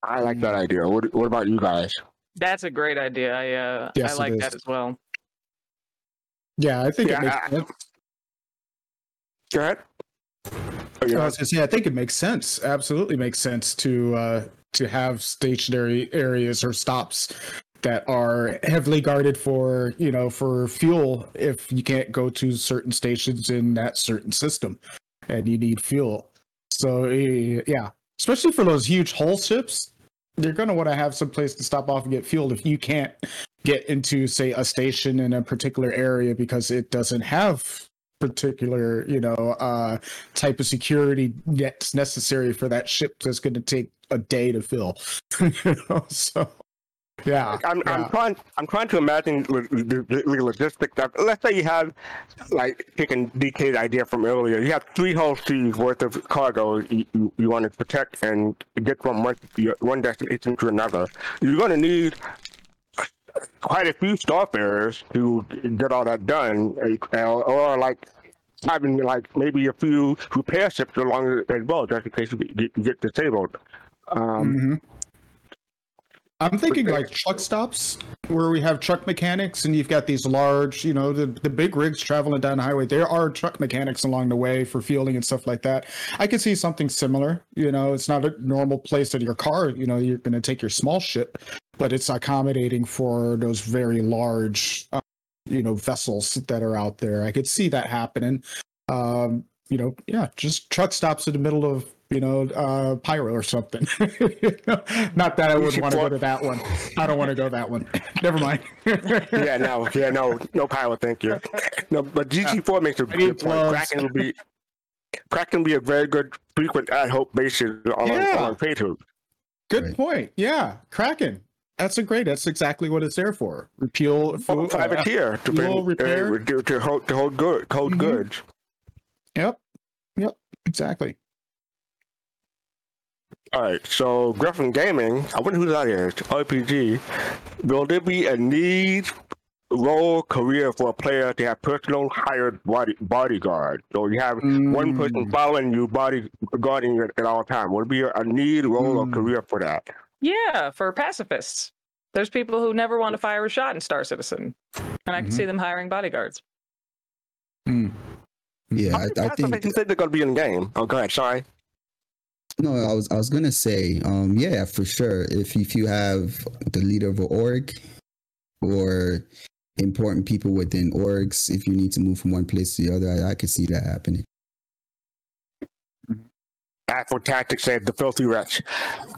I like that idea. What, what about you guys? That's a great idea. I uh, Yes, I like that as well. Yeah, I think Yeah, it makes I- sense. Go ahead. Oh, I yeah. was gonna say, I think it makes sense. Absolutely makes sense to uh, to have stationary areas or stops that are heavily guarded for you know for fuel if you can't go to certain stations in that certain system and you need fuel. So eh, yeah, especially for those huge hull ships, you're gonna want to have some place to stop off and get fueled if you can't get into say a station in a particular area because it doesn't have particular, you know, uh, type of security that's necessary for that ship that's going to take a day to fill. you know, so yeah, I'm, yeah. I'm trying. I'm trying to imagine the, the, the logistics. Of, let's say you have, like, taking DK's idea from earlier. You have three Hull Cs worth of cargo you, you, you want to protect and get from one one destination to another. You're going to need quite a few starfarers to get all that done, or, or like having like maybe a few repair ships along as well, just in case you get, disabled. Um, Mhm. I'm thinking like truck stops where we have truck mechanics and you've got these large, you know, the, the big rigs traveling down the highway. There are truck mechanics along the way for fueling and stuff like that. I could see something similar. You know, it's not a normal place that your car, you know, you're going to take your small ship, but it's accommodating for those very large, uh, you know, vessels that are out there. I could see that happening. Um, you know, yeah, just truck stops in the middle of you know, uh, pyro or something. Not that I would want to go to that one. I don't want to go that one. Never mind. yeah, no, yeah, no, no power, thank you. No, but GT4 makes a need good point. gloves. Kraken will be Kraken will be a very good frequent ad hoc basis on Yeah. on Paytube. Good Right. point. Yeah, Kraken. That's a great. That's exactly what it's there for. Repeal. Oh, uh, privateer to fuel bring, repair. uh, to, to hold to hold good hold Mhm. goods. Yep. Yep. Exactly. All right, so Griffin Gaming, I wonder who that is. RPG. Will there be a need, role, career for a player to have personal hired body bodyguard? So you have one person Mm. following you, bodyguarding you at all time. Will there be a need, role, or Mm. career for that? Yeah, for pacifists. There's people who never want to fire a shot in Star Citizen, and I can Mhm. see them hiring bodyguards. Yeah, I, I think they said they're going to be in the game. Oh, go ahead. Sorry. No, I was I was gonna say, um, yeah, for sure. If if you have the leader of an org or important people within orgs, if you need to move from one place to the other, I, I could see that happening. What tactics said, the filthy wretch.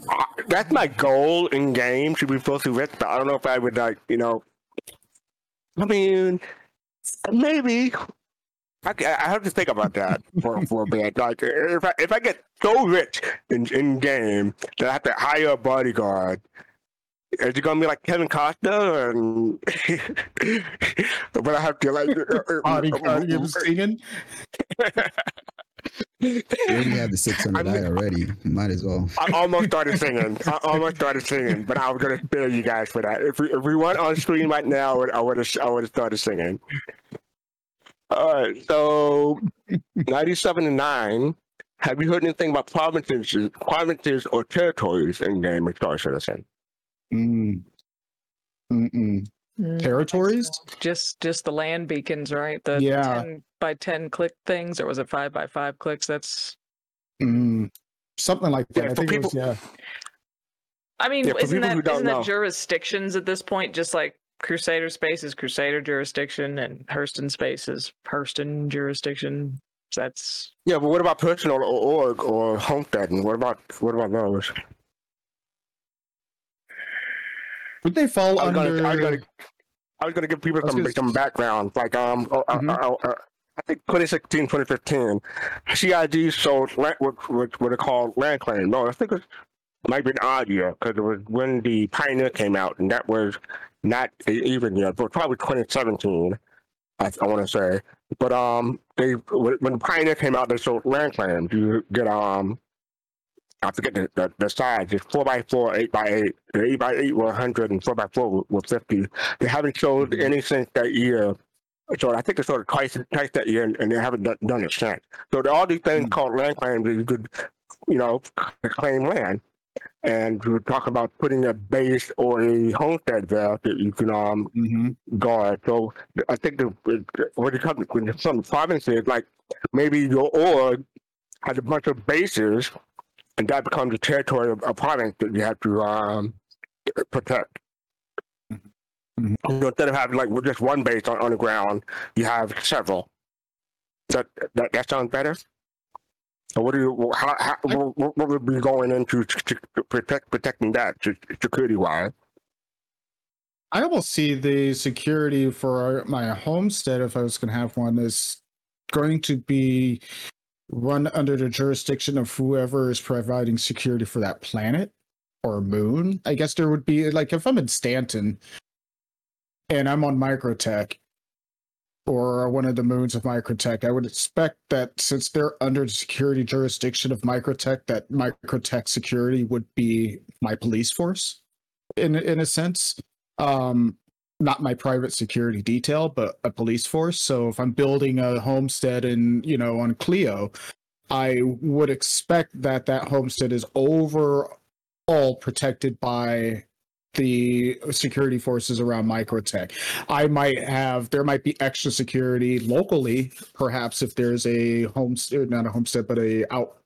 Uh, That's my goal in game to be filthy rich, but I don't know if I would like, you know. I mean, maybe. I, I have to think about that for, for a bit. Like, if I if I get so rich in, in game that I have to hire a bodyguard, is it gonna be like Kevin Costner and? but I have to like er, er, er, Bodyguard him singing. You already have the 600 I'm- already. Might as well. I almost started singing. I almost started singing, but I was gonna spare you guys for that. If we if we weren't on screen right now, I would have I would have started singing. All right, so ninety-seven and nine. Have you heard anything about provinces, provinces or territories in game of Star Citizen? Mm. Mm-mm. Mm, Territories? Just just the land beacons, right? The Yeah. 10 by 10 click things, or was it 5 by 5 clicks? That's Mm. Something like that. Yeah, I for think it was, yeah. I mean, Yeah, isn't people that who don't isn't that jurisdictions at this point? Just like Crusader space is Crusader jurisdiction, and Hurston space is Hurston jurisdiction. That's Yeah, but what about personal or org or homesteading? What about what about those? Would they fall I was under? gonna, I was gonna, I was gonna give people some gonna- some background. Like um, uh, uh, Mhm. uh, uh, I think 2016, 2015, CIG sold land, what what what they call land claim. No, I think it was, might be an odd year because it was when the Pioneer came out, and that was not even year, but probably 2017. I, I want to say, but um, they when Pioneer came out, they sold land claims. You get um. I forget the, the, the size. It's four by four, eight by eight. The eight by eight were 100 and four by four were, were 50. They haven't sold any since that year. So I think they sold it twice, twice that year, and, and they haven't done, done it since. So there are all these things Mm. called land claims that you could, you know, claim land. And we talk about putting a base or a homestead there that you can um Mhm. guard. So I think the when it comes when some provinces like maybe your org has a bunch of bases, and that becomes a territory of a province that you have to um protect. Mhm. So instead of having like just one base on, on the ground, you have several. That that that sounds better. So what do you how, how what, what would be going into to, to protect protecting that security wise? I almost see the security for my homestead, if I was going to have one, is going to be run under the jurisdiction of whoever is providing security for that planet or moon. I guess there would be like if I'm in Stanton and I'm on Microtech or one of the moons of Microtech, I would expect that since they're under the security jurisdiction of Microtech, that Microtech security would be my police force in in a sense. Um not my private security detail, but a police force. So if I'm building a homestead in, you know, on Clio, I would expect that that homestead is overall protected by the security forces around Microtech. I might have there might be extra security locally, perhaps if there's a homestead, not a homestead, but a out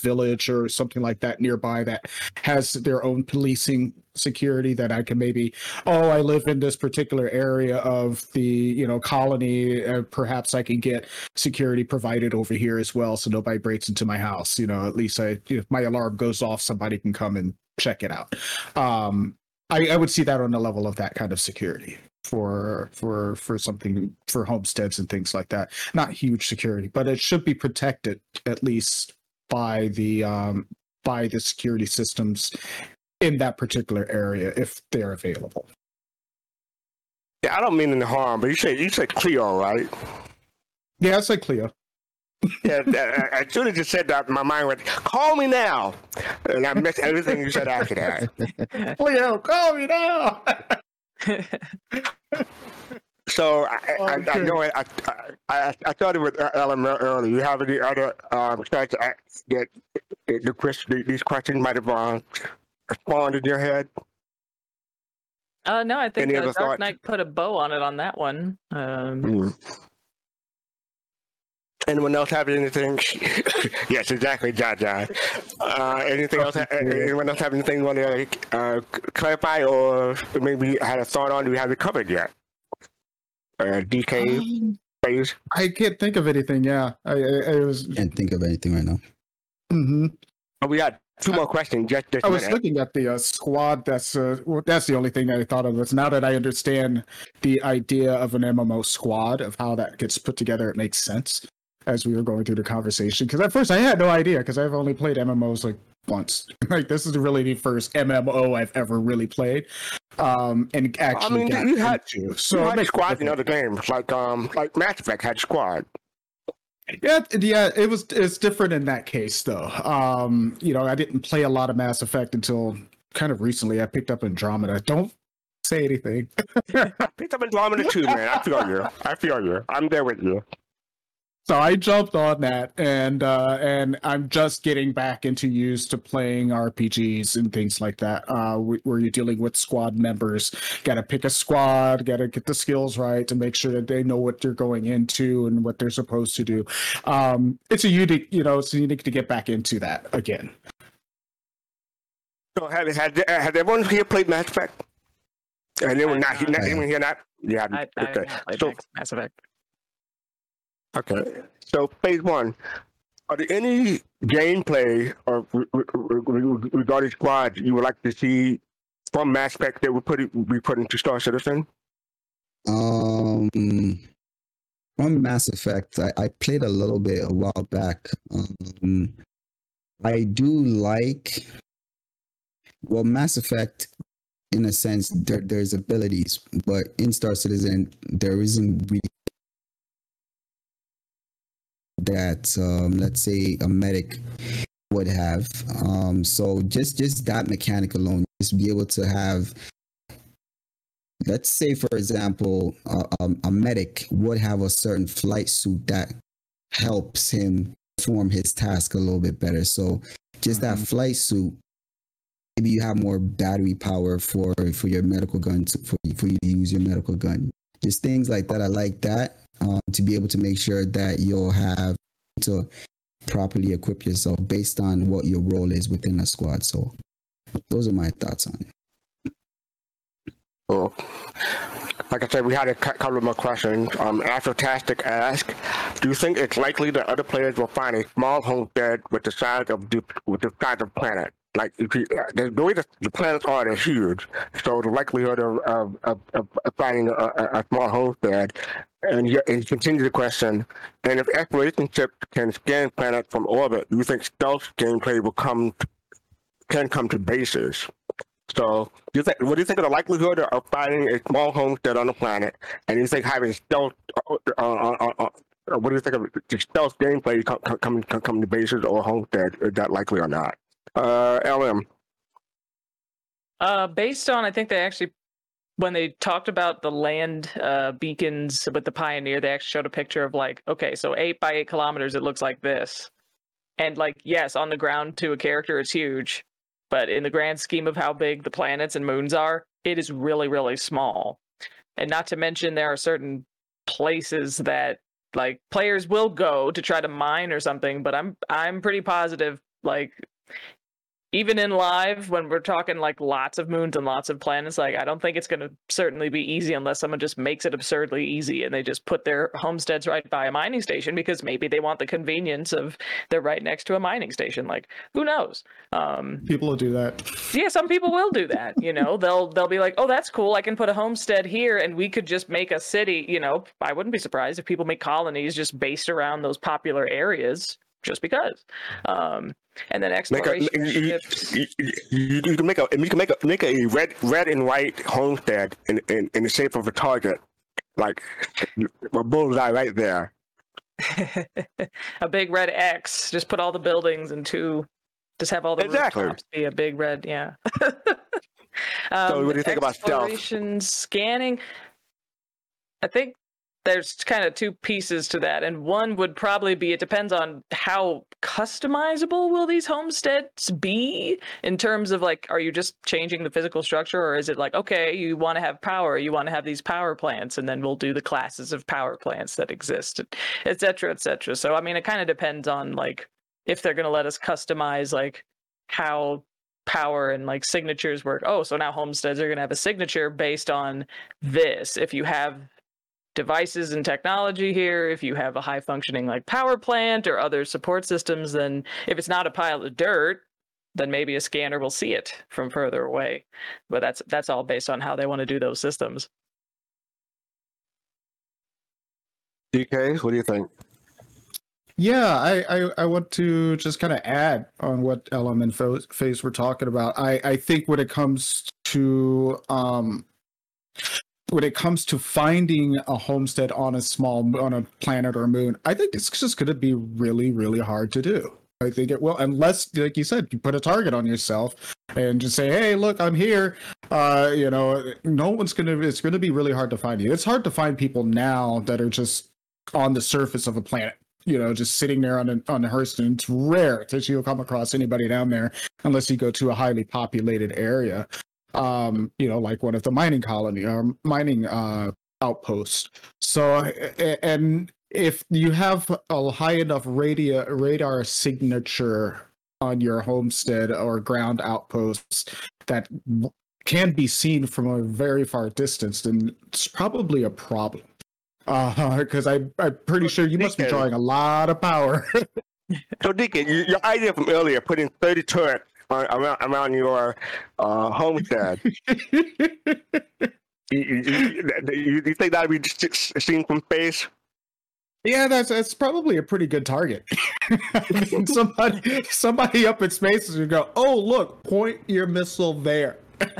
village or something like that nearby that has their own policing security that I can maybe oh I live in this particular area of the you know colony uh, perhaps I can get security provided over here as well so nobody breaks into my house you know at least I if my alarm goes off somebody can come and check it out um I, I would see that on the level of that kind of security for for for something for homesteads and things like that not huge security but it should be protected at least by the um, by the security systems in that particular area if they're available. Yeah, I don't mean any harm, but you say you said Cleo, right? Yeah, I said Cleo. Yeah, uh, as soon as you said that, my mind went, "Call me now," and I missed everything you said after that. Cleo, call me now. So I, I, I know I, I, I, I started with LM earlier. You have any other um, started that the question, these questions might have uh, spawned in your head? Uh, no, I think uh, Dark Knight put a bow on it on that one. Um, mm. Anyone else have anything? yes, exactly, John John. Uh, anything else? Anyone else have anything you want to uh, clarify or maybe had a thought on? Do we have it covered yet? uh, DK um, phase? I can't think of anything. Yeah, I, I, I was can't think of anything right now. Mm-hmm. Oh, we got two more questions. Just, just I was looking at the uh, squad. That's uh, well, that's the only thing that I thought of. It's now that I understand the idea of an MMO squad of how that gets put together, it makes sense as we were going through the conversation. Because at first I had no idea because I've only played MMOs like once. like this is really the first MMO I've ever really played. Um, and actually, I mean, you had to. So you had squad in other games, like um, like Mass Effect had squad. Yeah, yeah, it was it's different in that case though. Um, you know, I didn't play a lot of Mass Effect until kind of recently. I picked up Andromeda. Don't say anything. I picked up Andromeda too, man. I feel you. I feel you. I'm there with you so I jumped on that, and uh, and I'm just getting back into used to playing RPGs and things like that. Uh, where you're dealing with squad members, got to pick a squad, got to get the skills right to make sure that they know what they're going into and what they're supposed to do. Um, it's a unique, you know, it's unique to get back into that again. So have had had everyone here played Mass Effect? And they were not, not anyone here not. Yeah, I, I, okay. I so, Mass Effect. Okay. So phase one. Are there any gameplay or regarding squads you would like to see from Mass Effect that would put it, be put into Star Citizen? Um, from Mass Effect, I, I played a little bit a while back. Um, I do like well, Mass Effect. In a sense, there, there's abilities, but in Star Citizen, there isn't really that um, let's say a medic would have. Um, so just just that mechanic alone, just be able to have. Let's say, for example, uh, um, a medic would have a certain flight suit that helps him perform his task a little bit better. So just mm-hmm. that flight suit maybe you have more battery power for for your medical gun to, for, for you to use your medical gun just things like that i like that um, to be able to make sure that you'll have to properly equip yourself based on what your role is within a squad. So those are my thoughts on it. Cool. Like I said, we had a couple more questions. Um, Astrotastic asked, "Do you think it's likely that other players will find a small homestead with the size of the, with the size of planet? Like uh, the, the way the, the planets are, they're huge. So the likelihood of of, of, of finding a, a, small homestead, and you, and you continue the question, and if exploration ship can scan planets from orbit, do you think stealth gameplay will come can come to bases? So, do you think, what do you think of the likelihood of finding a small homestead on the planet, and you think having stealth? Uh, uh, uh, uh, what do you think of the stealth gameplay coming come, come to bases or homestead? Is that likely or not? Uh, LM. Uh, based on, I think they actually, when they talked about the land uh, beacons with the Pioneer, they actually showed a picture of like, okay, so eight by eight kilometers, it looks like this. And like, yes, on the ground to a character, it's huge. But in the grand scheme of how big the planets and moons are, it is really, really small. And not to mention, there are certain places that like players will go to try to mine or something but i'm i'm pretty positive like even in live when we're talking like lots of moons and lots of planets like i don't think it's going to certainly be easy unless someone just makes it absurdly easy and they just put their homesteads right by a mining station because maybe they want the convenience of they're right next to a mining station. Like who knows? Um People will do that. yeah some people will do that you know? They'll they'll be like oh that's cool. I can put a homestead here and we could just make a city you know? I wouldn't be surprised if people make colonies just based around those popular areas just because um and then Make a, exploration you, ships you, you, you can make a you can make a make a red red and white homestead in in, in the shape of a target, like a bullseye right there. a big red X. Just put all the buildings and two. Just have all the Exactly. rooftops be a big red. Yeah. um, So what do you think about stealth? exploration scanning? I think there's kind of two pieces to that, and one would probably be it depends on how customizable will these homesteads be in terms of like, are you just changing the physical structure, or is it like, okay, you want to have power, you want to have these power plants, and then we'll do the classes of power plants that exist, et cetera, et cetera. So I mean, it kind of depends on like if they're going to let us customize like how power and like signatures work. Oh, so now homesteads are going to have a signature based on this. If you have devices and technology here, if you have a high functioning like power plant or other support systems, then if it's not a pile of dirt, then maybe a scanner will see it from further away. But that's that's all based on how they want to do those systems. DK, what do you think? Yeah, I, I, I want to just kind of add on what LM and Fo- Phase were talking about. I, I think when it comes to um when it comes to finding a homestead on a small on a planet or moon, I think it's just going to be really really hard to do. I think it will, unless, like you said, you put a target on yourself and just say, "Hey, look, I'm here." Uh, you know, no one's gonna. It's gonna be really hard to find you. It's hard to find people now that are just on the surface of a planet you know, just sitting there on a, on the Hurston. It's rare that you'll come across anybody down there unless you go to a highly populated area, um, you know, like one of the mining colony or mining uh, outposts. So, and if you have a high enough radio, radar signature on your homestead or ground outposts that can be seen from a very far distance, then it's probably a problem. Uh, because I I'm pretty sure you must be drawing a lot of power. So you, your idea from earlier, putting thirty turrets on, around around your uh, homestead. you, you, you, think that would be seen from space? yeah, that's that's probably a pretty good target. I mean, somebody somebody up in space is gonna go, oh look, point your missile there.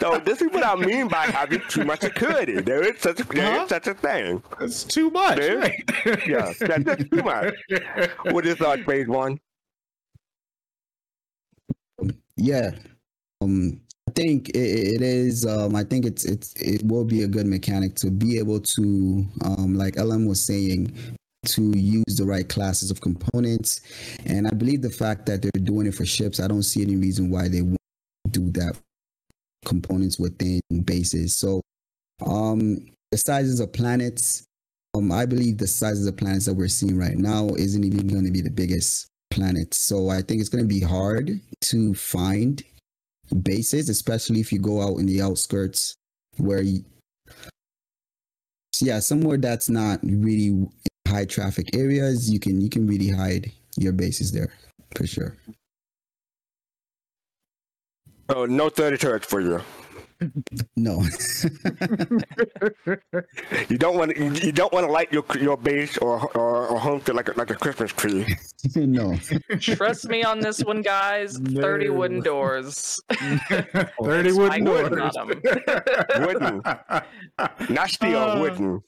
so this is what I mean by having too much security. There is such a, there is Huh? such a thing. It's too much. Right? Yeah, that's too much. What is our phase one? Yeah. Um I think it, it is um I think it's it's it will be a good mechanic to be able to um like LM was saying to use the right classes of components and I believe the fact that they're doing it for ships I don't see any reason why they won't do that components within bases. So um the sizes of planets um I believe the sizes of planets that we're seeing right now isn't even going to be the biggest planets. So I think it's going to be hard to find bases, especially if you go out in the outskirts where you, yeah, somewhere that's not really high traffic areas, you can you can really hide your bases there for sure. Oh, no 30 turrets for you. No. You don't want to, you, you don't want to light your your base or or, or home to like a, like a Christmas tree. no. Trust me on this one, guys. 30 wooden doors. 30 wooden on doors. them. Wooden, not steel, Uh, wooden.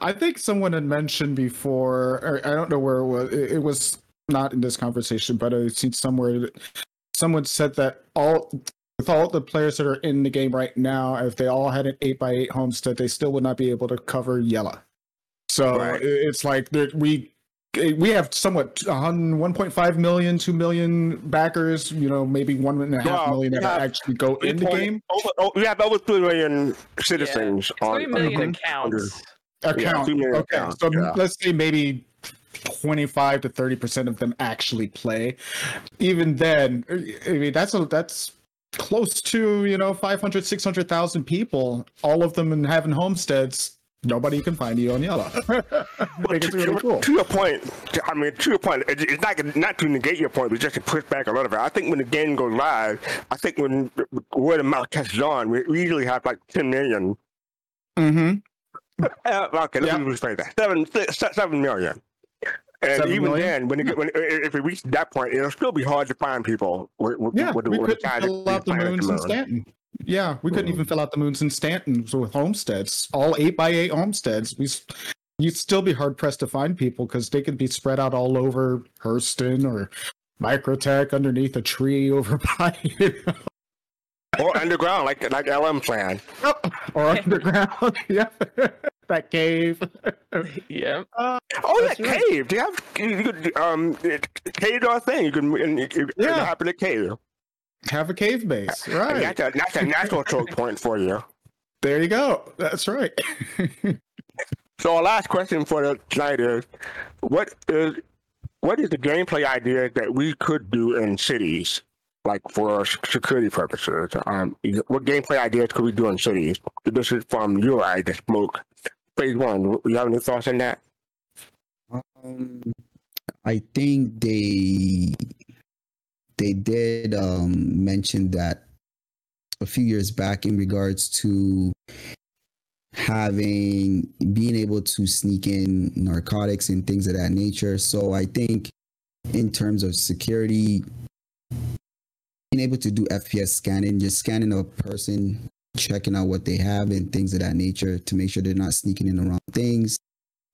I think someone had mentioned before, or I don't know where it was. It, it was not in this conversation, but I've seen somewhere that someone said that all with all the players that are in the game right now, if they all had an eight by eight homestead, they still would not be able to cover Yela. So Right. it's like we we have somewhat a hun- 1.5 million, 2 million backers. You know, maybe one and a half Well, million that actually go in the game. Over, oh, we have over three million citizens on. Three million on- accounts. Yeah, account. two million okay, accounts, so yeah. let's say maybe 25 to 30 percent of them actually play. Even then, I mean that's a that's close to you know 500 600,000 people, all of them in having homesteads. Nobody can find you on Yela. I think it's really cool. To your point, I mean, to your point, it's not not to negate your point, but just to push back a little bit. I think when the game goes live, I think when word of mouth catches on, we we usually have like 10 million. Mm-hmm. Uh, okay, let Yeah. me rephrase that. Seven, se- se- seven million. And Seven even million? then, when, it, when if it reaches that point, it'll still be hard to find people. With, with, Yeah, with, we couldn't fill out the moons in. Stanton. Yeah, we couldn't Mhm. even fill out the moons in Stanton with homesteads, all eight by eight homesteads. We you'd still be hard pressed to find people because they could be spread out all over Hurston or Microtech underneath a tree over by, you know, or underground, like like LM plan. or underground. yeah, that cave. Yep. Oh, that right. cave! Do you have you could um it, cave or thing? You can and it, it, Yeah. happen to cave. Have a cave base, And right? That's a that's a natural choke point for you. There you go. That's right. So our last question for the tonight is, what is what is the gameplay idea that we could do in cities, like for security purposes? Um, what gameplay ideas could we do in cities? This is from your eye, the smoke. Phase one. You have any thoughts on that? Um, I think they they did um, mention that a few years back in regards to having being able to sneak in narcotics and things of that nature. So I think in terms of security, being able to do FPS scanning, just scanning a person, checking out what they have and things of that nature to make sure they're not sneaking in the wrong things.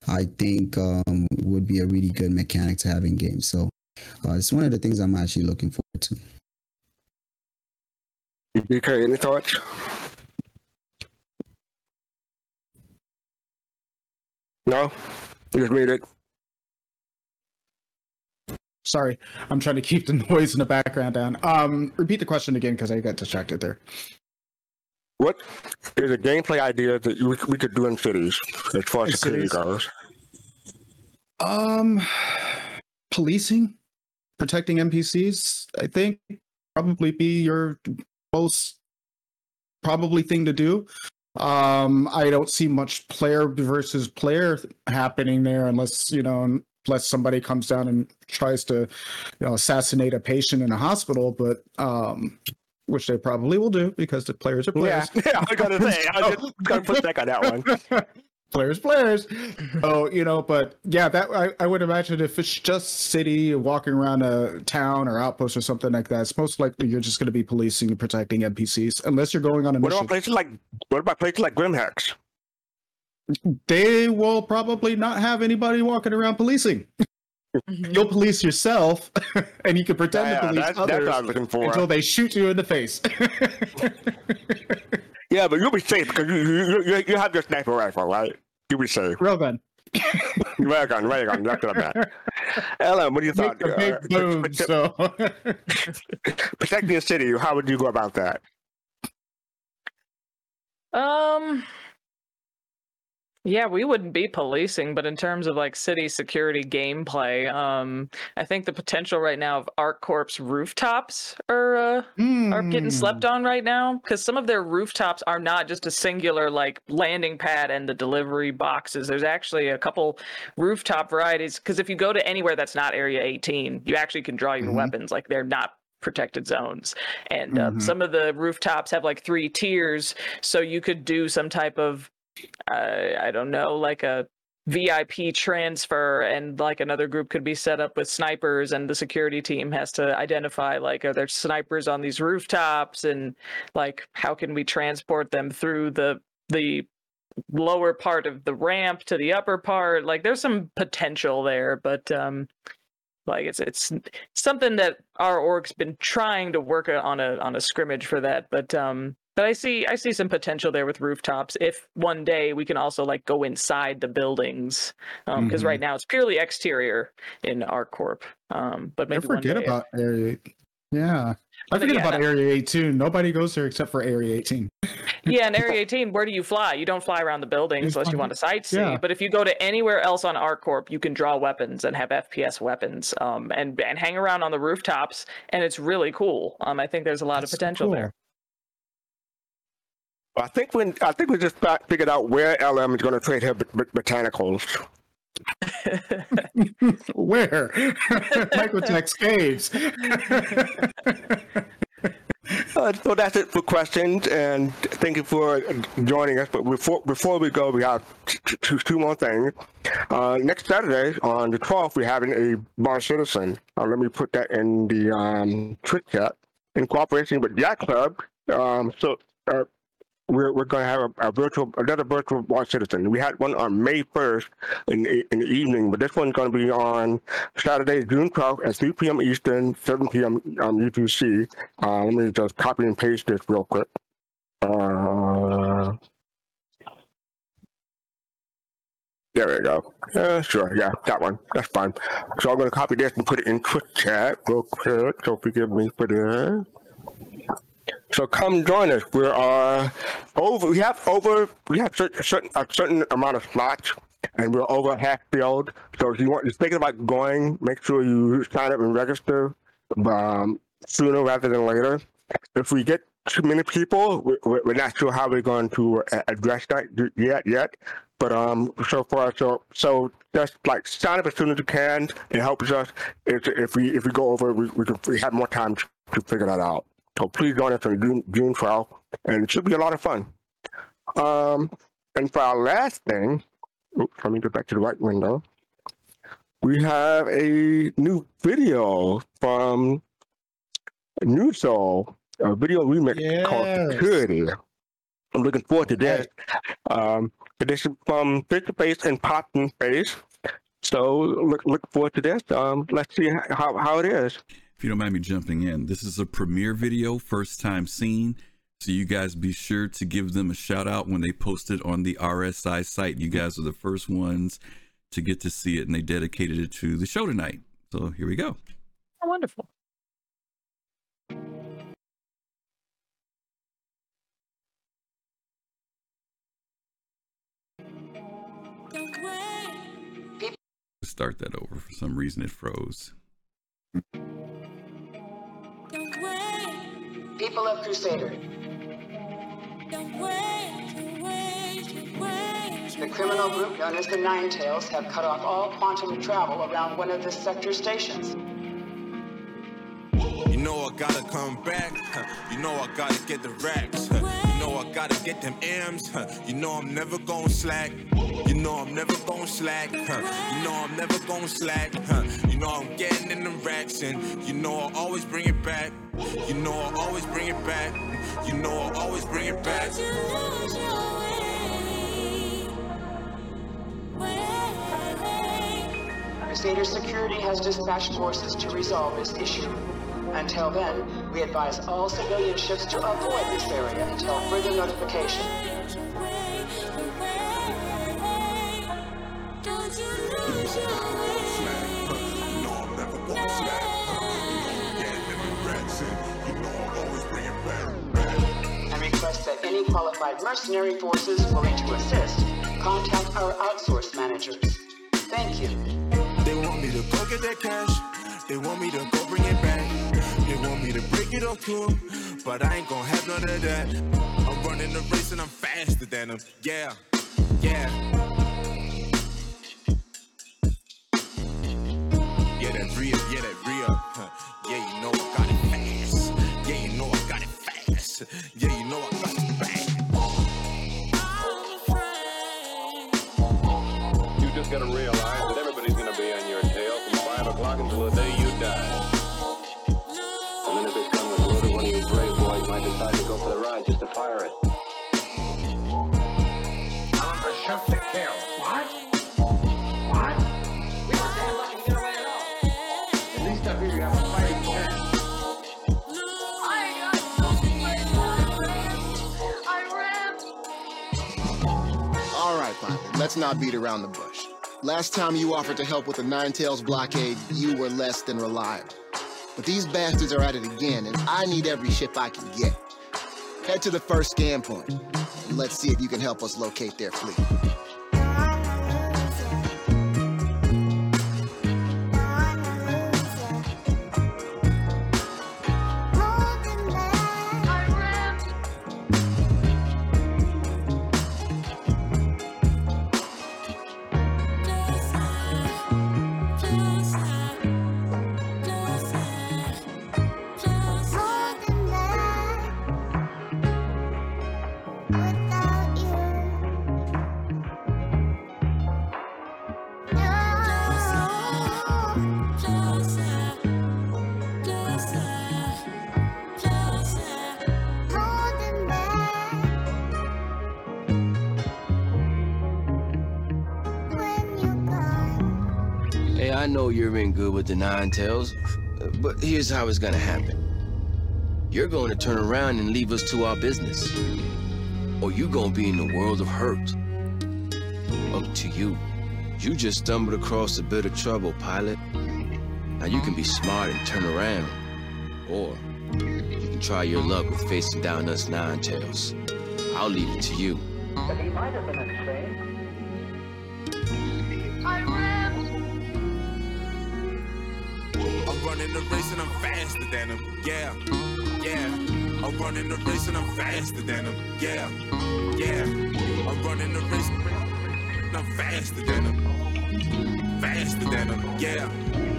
I think um, would be a really good mechanic to have in games. So uh, it's one of the things I'm actually looking forward to. DK, any thoughts? No? Just read it. Sorry, I'm trying to keep the noise in the background down. Um, repeat the question again because I got distracted there. What is a gameplay idea that we, we could do in cities as far as In security cities? goes? Um, policing, protecting NPCs. I think probably be your most probably thing to do. Um, I don't see much player versus player happening there unless you know unless somebody comes down and tries to you know assassinate a patient in a hospital, but um. Which they probably will do because the players are players. Yeah, yeah, I gonna say, I was gonna put back on that one. players, players. Oh, you know, but yeah, that I, I would imagine if it's just city walking around a town or outpost or something like that, it's most likely you're just going to be policing and protecting NPCs, unless you're going on a What mission. about places like what about places like Grimhex? They will probably not have anybody walking around policing. You'll police yourself, and you can pretend Yeah, to police that's, that's others what I was looking for. until they shoot you in the face. Yeah, but you'll be safe because you you, you, you have your sniper rifle, right? You'll be safe. Railgun. Ray gun, ray gun. That's what I meant. LM, what do you Make thought? Uh, big boom. prote- So. protecting the city. How would you go about that? Um. Yeah, we wouldn't be policing, but in terms of like city security gameplay, um, I think the potential right now of ArcCorp's rooftops are uh, are getting slept Hmm. on right now because some of their rooftops are not just a singular like landing pad and the delivery boxes. There's actually a couple rooftop varieties because if you go to anywhere that's not Area 18, you actually can draw your Mhm. weapons. Like they're not protected zones. And uh, Mhm. some of the rooftops have like three tiers, so you could do some type of uh, I don't know, like a VIP transfer, and like another group could be set up with snipers, and the security team has to identify like are there snipers on these rooftops, and like how can we transport them through the the lower part of the ramp to the upper part? Like there's some potential there but um like it's it's something that our org's been trying to work on a on a scrimmage for that but um but i see i see some potential there with rooftops if one day we can also like go inside the buildings um because Mhm. right now it's purely exterior in ArcCorp um but I maybe one forget about Area. Yeah. I But forget yeah, about that- Area 18. Nobody goes there except for Area 18. Yeah, in Area 18, where do you fly? You don't fly around the buildings unless you want to sightsee. yeah. But if you go to anywhere else on ArcCorp, you can draw weapons and have FPS weapons, um, and and hang around on the rooftops, and it's really cool. Um, I think there's a lot That's of potential cool. there. I think when I think we just fi- figured out where LM is going to trade her bot- bot- botanicals. Where? Michael Jack's caves. Uh, so that's it for questions, and thank you for joining us. But before before we go, we have t- t- two, two more things. Uh, next Saturday on the 12th, we're having a bar citizen. Uh, let me put that in the um, Twitch chat in cooperation with Yacht Club. Um, so uh, we're we're going to have a, a virtual another virtual bar citizen. We had one on May 1st in in the evening, but this one's going to be on Saturday, June 12th at 3 p.m. Eastern, 7 p.m. Um, UTC. Uh, let me just copy and paste this real quick. Uh, there we go. Uh, sure, yeah, that one. That's fine. So I'm going to copy this and put it in Twitch chat real quick. So forgive me for this. So come join us. We are over. We have over. We have certain, certain a certain amount of slots, and we're over half filled. So if you want, you're thinking about going, make sure you sign up and register um, sooner rather than later. If we get too many people, we- we- we're not sure how we're going to uh, address that yet. Yet, but um, so far, so so just like sign up as soon as you can. It helps us if, if we if we go over, we we, can, we have more time to figure that out. So please join us on June, June 12th, and it should be a lot of fun. Um, and for our last thing, oops, let me get back to the right window. We have a new video from New Soul, a video remix called Security. I'm looking forward to this. Um, this is from Face to Face and Pop in Face. So look look forward to this. Um, let's see how, how it is. If you don't mind me jumping in, this is a premiere video, first time seen. So you guys be sure to give them a shout out when they post it on the RSI site. You guys are the first ones to get to see it, and they dedicated it to the show tonight. So here we go. Oh, wonderful. Start that over. For some reason, it froze. People of Crusader, the criminal group known as the Nine Tails have cut off all quantum travel around one of the sector stations. You know I gotta come back. You know I gotta get the racks. Know I gotta get them M's. huh. You know I'm never gon' slack. You know I'm never gon' slack. huh. You know I'm never gon' slack. huh. You know I'm getting in them racks and you know I'll always bring it back. You know I'll always bring it back. You know I'll always bring it back. Crusader Security has dispatched forces to resolve this issue. Until then, we advise all civilian ships to avoid this area until further notification. And request that any qualified mercenary forces willing to assist contact our outsource managers. Thank you. They want me to go get that cash. They want me to go bring it back. They want me to break it off cool, but I ain't gonna have none of that. I'm running the race and I'm faster than them. Yeah, yeah. Yeah, that real, yeah, that real. Huh. Yeah, you know I got it fast. Yeah, you know I got it fast. Just to fire it. To kill. What? What? We at all. At least up here you have a fighting chance. All right, let's not beat around the bush. Last time you offered to help with the Nine Tails blockade, you were less than reliable. But these bastards are at it again, and I need every ship I can get. Head to the first scan point, and let's see if you can help us locate their fleet. The Nine Tails, but here's how it's gonna happen. You're going to turn around and leave us to our business. Or you're gonna be in the world of hurt. Up to you. You just stumbled across a bit of trouble, pilot. Now you can be smart and turn around. Or you can try your luck with facing down us Nine Tails. I'll leave it to you. And I'm faster than him. Yeah, yeah. I'm running the race I'm faster than him. Faster than him. Yeah, yeah,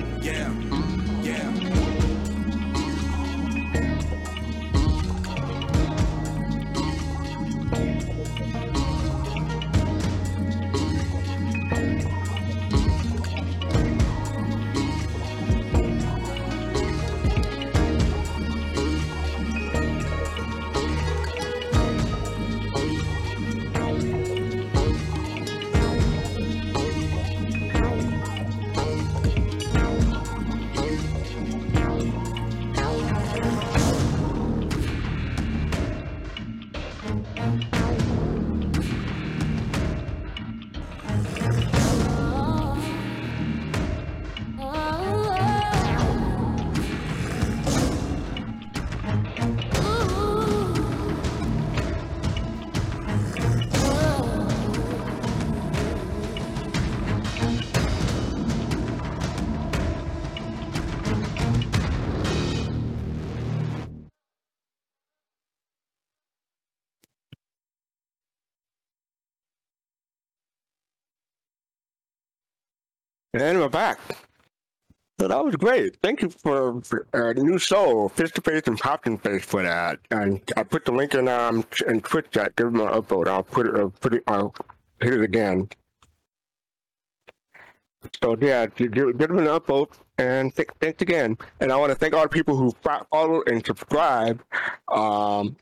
was great. Thank you for, for uh, new soul, face to face and popping face for that. And I put the link in um in Twitch chat. Give them an upvote. I'll put it. I'll put it. I'll hit it again. So yeah, give, them an upvote and th- thanks again. And I want to thank all the people who follow and subscribe. Um,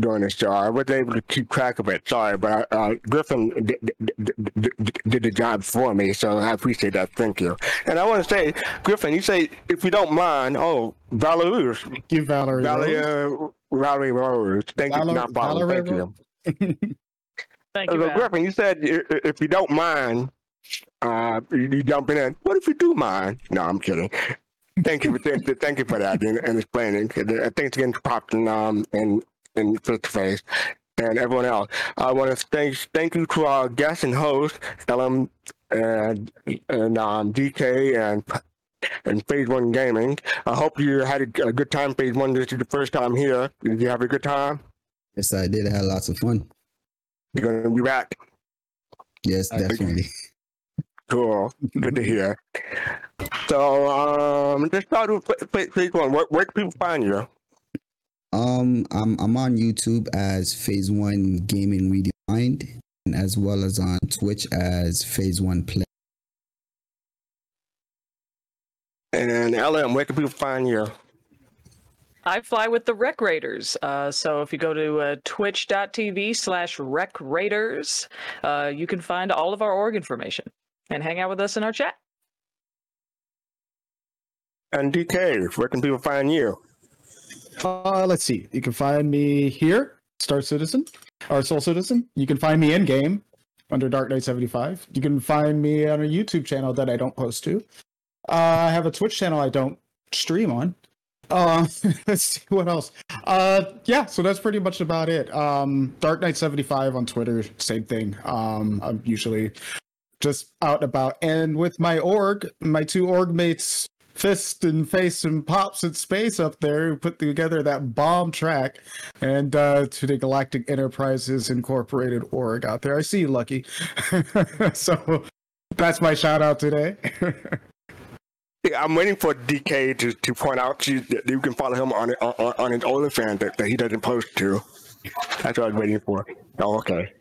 during this show. I wasn't able to keep track of it. Sorry, but uh, Griffin did, did, did, did the job for me, so I appreciate that. Thank you. And I want to say, Griffin, you say if you don't mind, oh, Valerie, Thank you, Valerie. Valerie, Rose. uh, Valerie Rose. Thank you, Valer- not Valerie. Valerie Thank you. Thank Uh, you, so, Griffin, you said i- i- if you don't mind, uh, you, you jumping in. What if you do mind? No, I'm kidding. Thank you for thank, thank you for that and, and explaining. Uh, Thanks again to Popton um and and face to face and everyone else. I want to thank thank you to our guest and host LM and and um DK and and Phase One Gaming. I hope you had a, a good time. Phase One. This is the first time here. Did you have a good time? Yes, I did. I had lots of fun. You're gonna be back. Yes, definitely. Cool. Good to hear. So, um, let's start with pla- pla- phase one. Where, where can people find you? Um, I'm I'm on YouTube as Phase One Gaming Redefined. and as well as on Twitch as Phase One Play. And LM, where can people find you? I fly with the Rec Raiders. Uh, so if you go to uh, twitch.tv slash Rec Raiders, uh, you can find all of our org information and hang out with us in our chat. And DK, where can people find you? Uh, let's see. You can find me here, Star Citizen, or Soul Citizen. You can find me in game under Dark Knight 75. You can find me on a YouTube channel that I don't post to. Uh, I have a Twitch channel I don't stream on. Uh, let's see what else. Uh, yeah, so that's pretty much about it. Um, Dark Knight 75 on Twitter, same thing. Um, I'm usually just out and about. And with my org, my two org mates, Fist and Face and Pops in Space up there, who put together that bomb track, and uh, to the Galactic Enterprises Incorporated org out there. I see you, Lucky. so that's my shout out today. I'm waiting for DK to, to point out to you that you can follow him on on, on his OnlyFans that, that he doesn't post to. That's what I was waiting for. Oh, okay.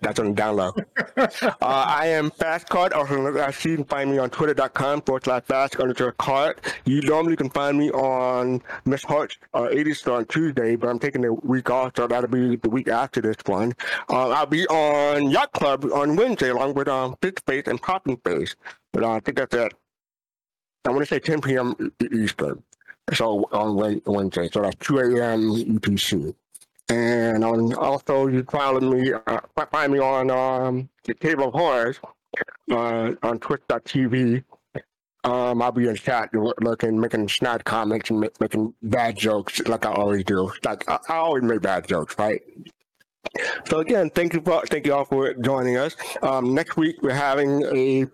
That's on the down low. uh, I am Fastcard. Also, as you can find me on twitter.com forward slash fast underscore card. You normally can find me on Miss Hart's uh, 80 Star on Tuesday, but I'm taking a week off, so that'll be the week after this one. Uh, I'll be on Yacht Club on Wednesday, along with um, Fish Face and Popping Face. But uh, I think that's it. I want to say 10 p.m. Eastern. So on Wednesday, so that's 2 a.m. UTC. And on, also, you follow me, uh, find me on um, the Table of Horrors uh, on twitch.tv. Um, I'll be in chat looking, making snide comments and ma- making bad jokes like I always do. Like I, I always make bad jokes, right? So again, thank you for thank you all for joining us. Um, next week we're having a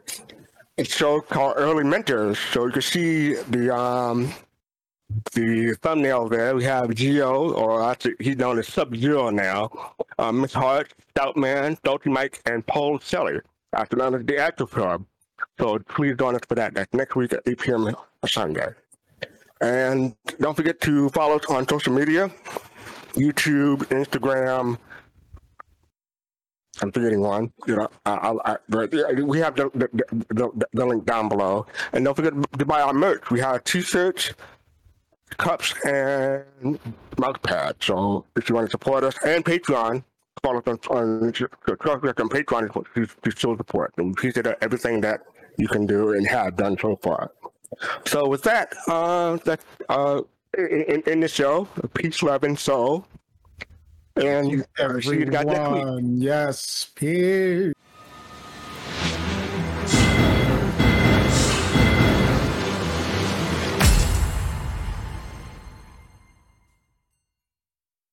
a show called Early Mentors. So you can see the um the thumbnail there. We have Geo, or actually he's known as Sub Zero now. Um, Miss Hart, Stoutman, Salty Mike, and Paul known as the Actor Club. So please join us for that. That's next week at 8 p.m. Sunday. And don't forget to follow us on social media YouTube, Instagram. I'm forgetting one. You know, I, I, I, we have the, the, the, the, the link down below. And don't forget to buy our merch. We have t-shirts, cups, and mug pads. So if you want to support us, and Patreon, follow us on, on, on Patreon to, to show support. And we appreciate everything that you can do and have done so far. So with that, uh, that uh, in, in the show, peace, love, and soul. And uh, see you guys next week. Everyone, yes, peace.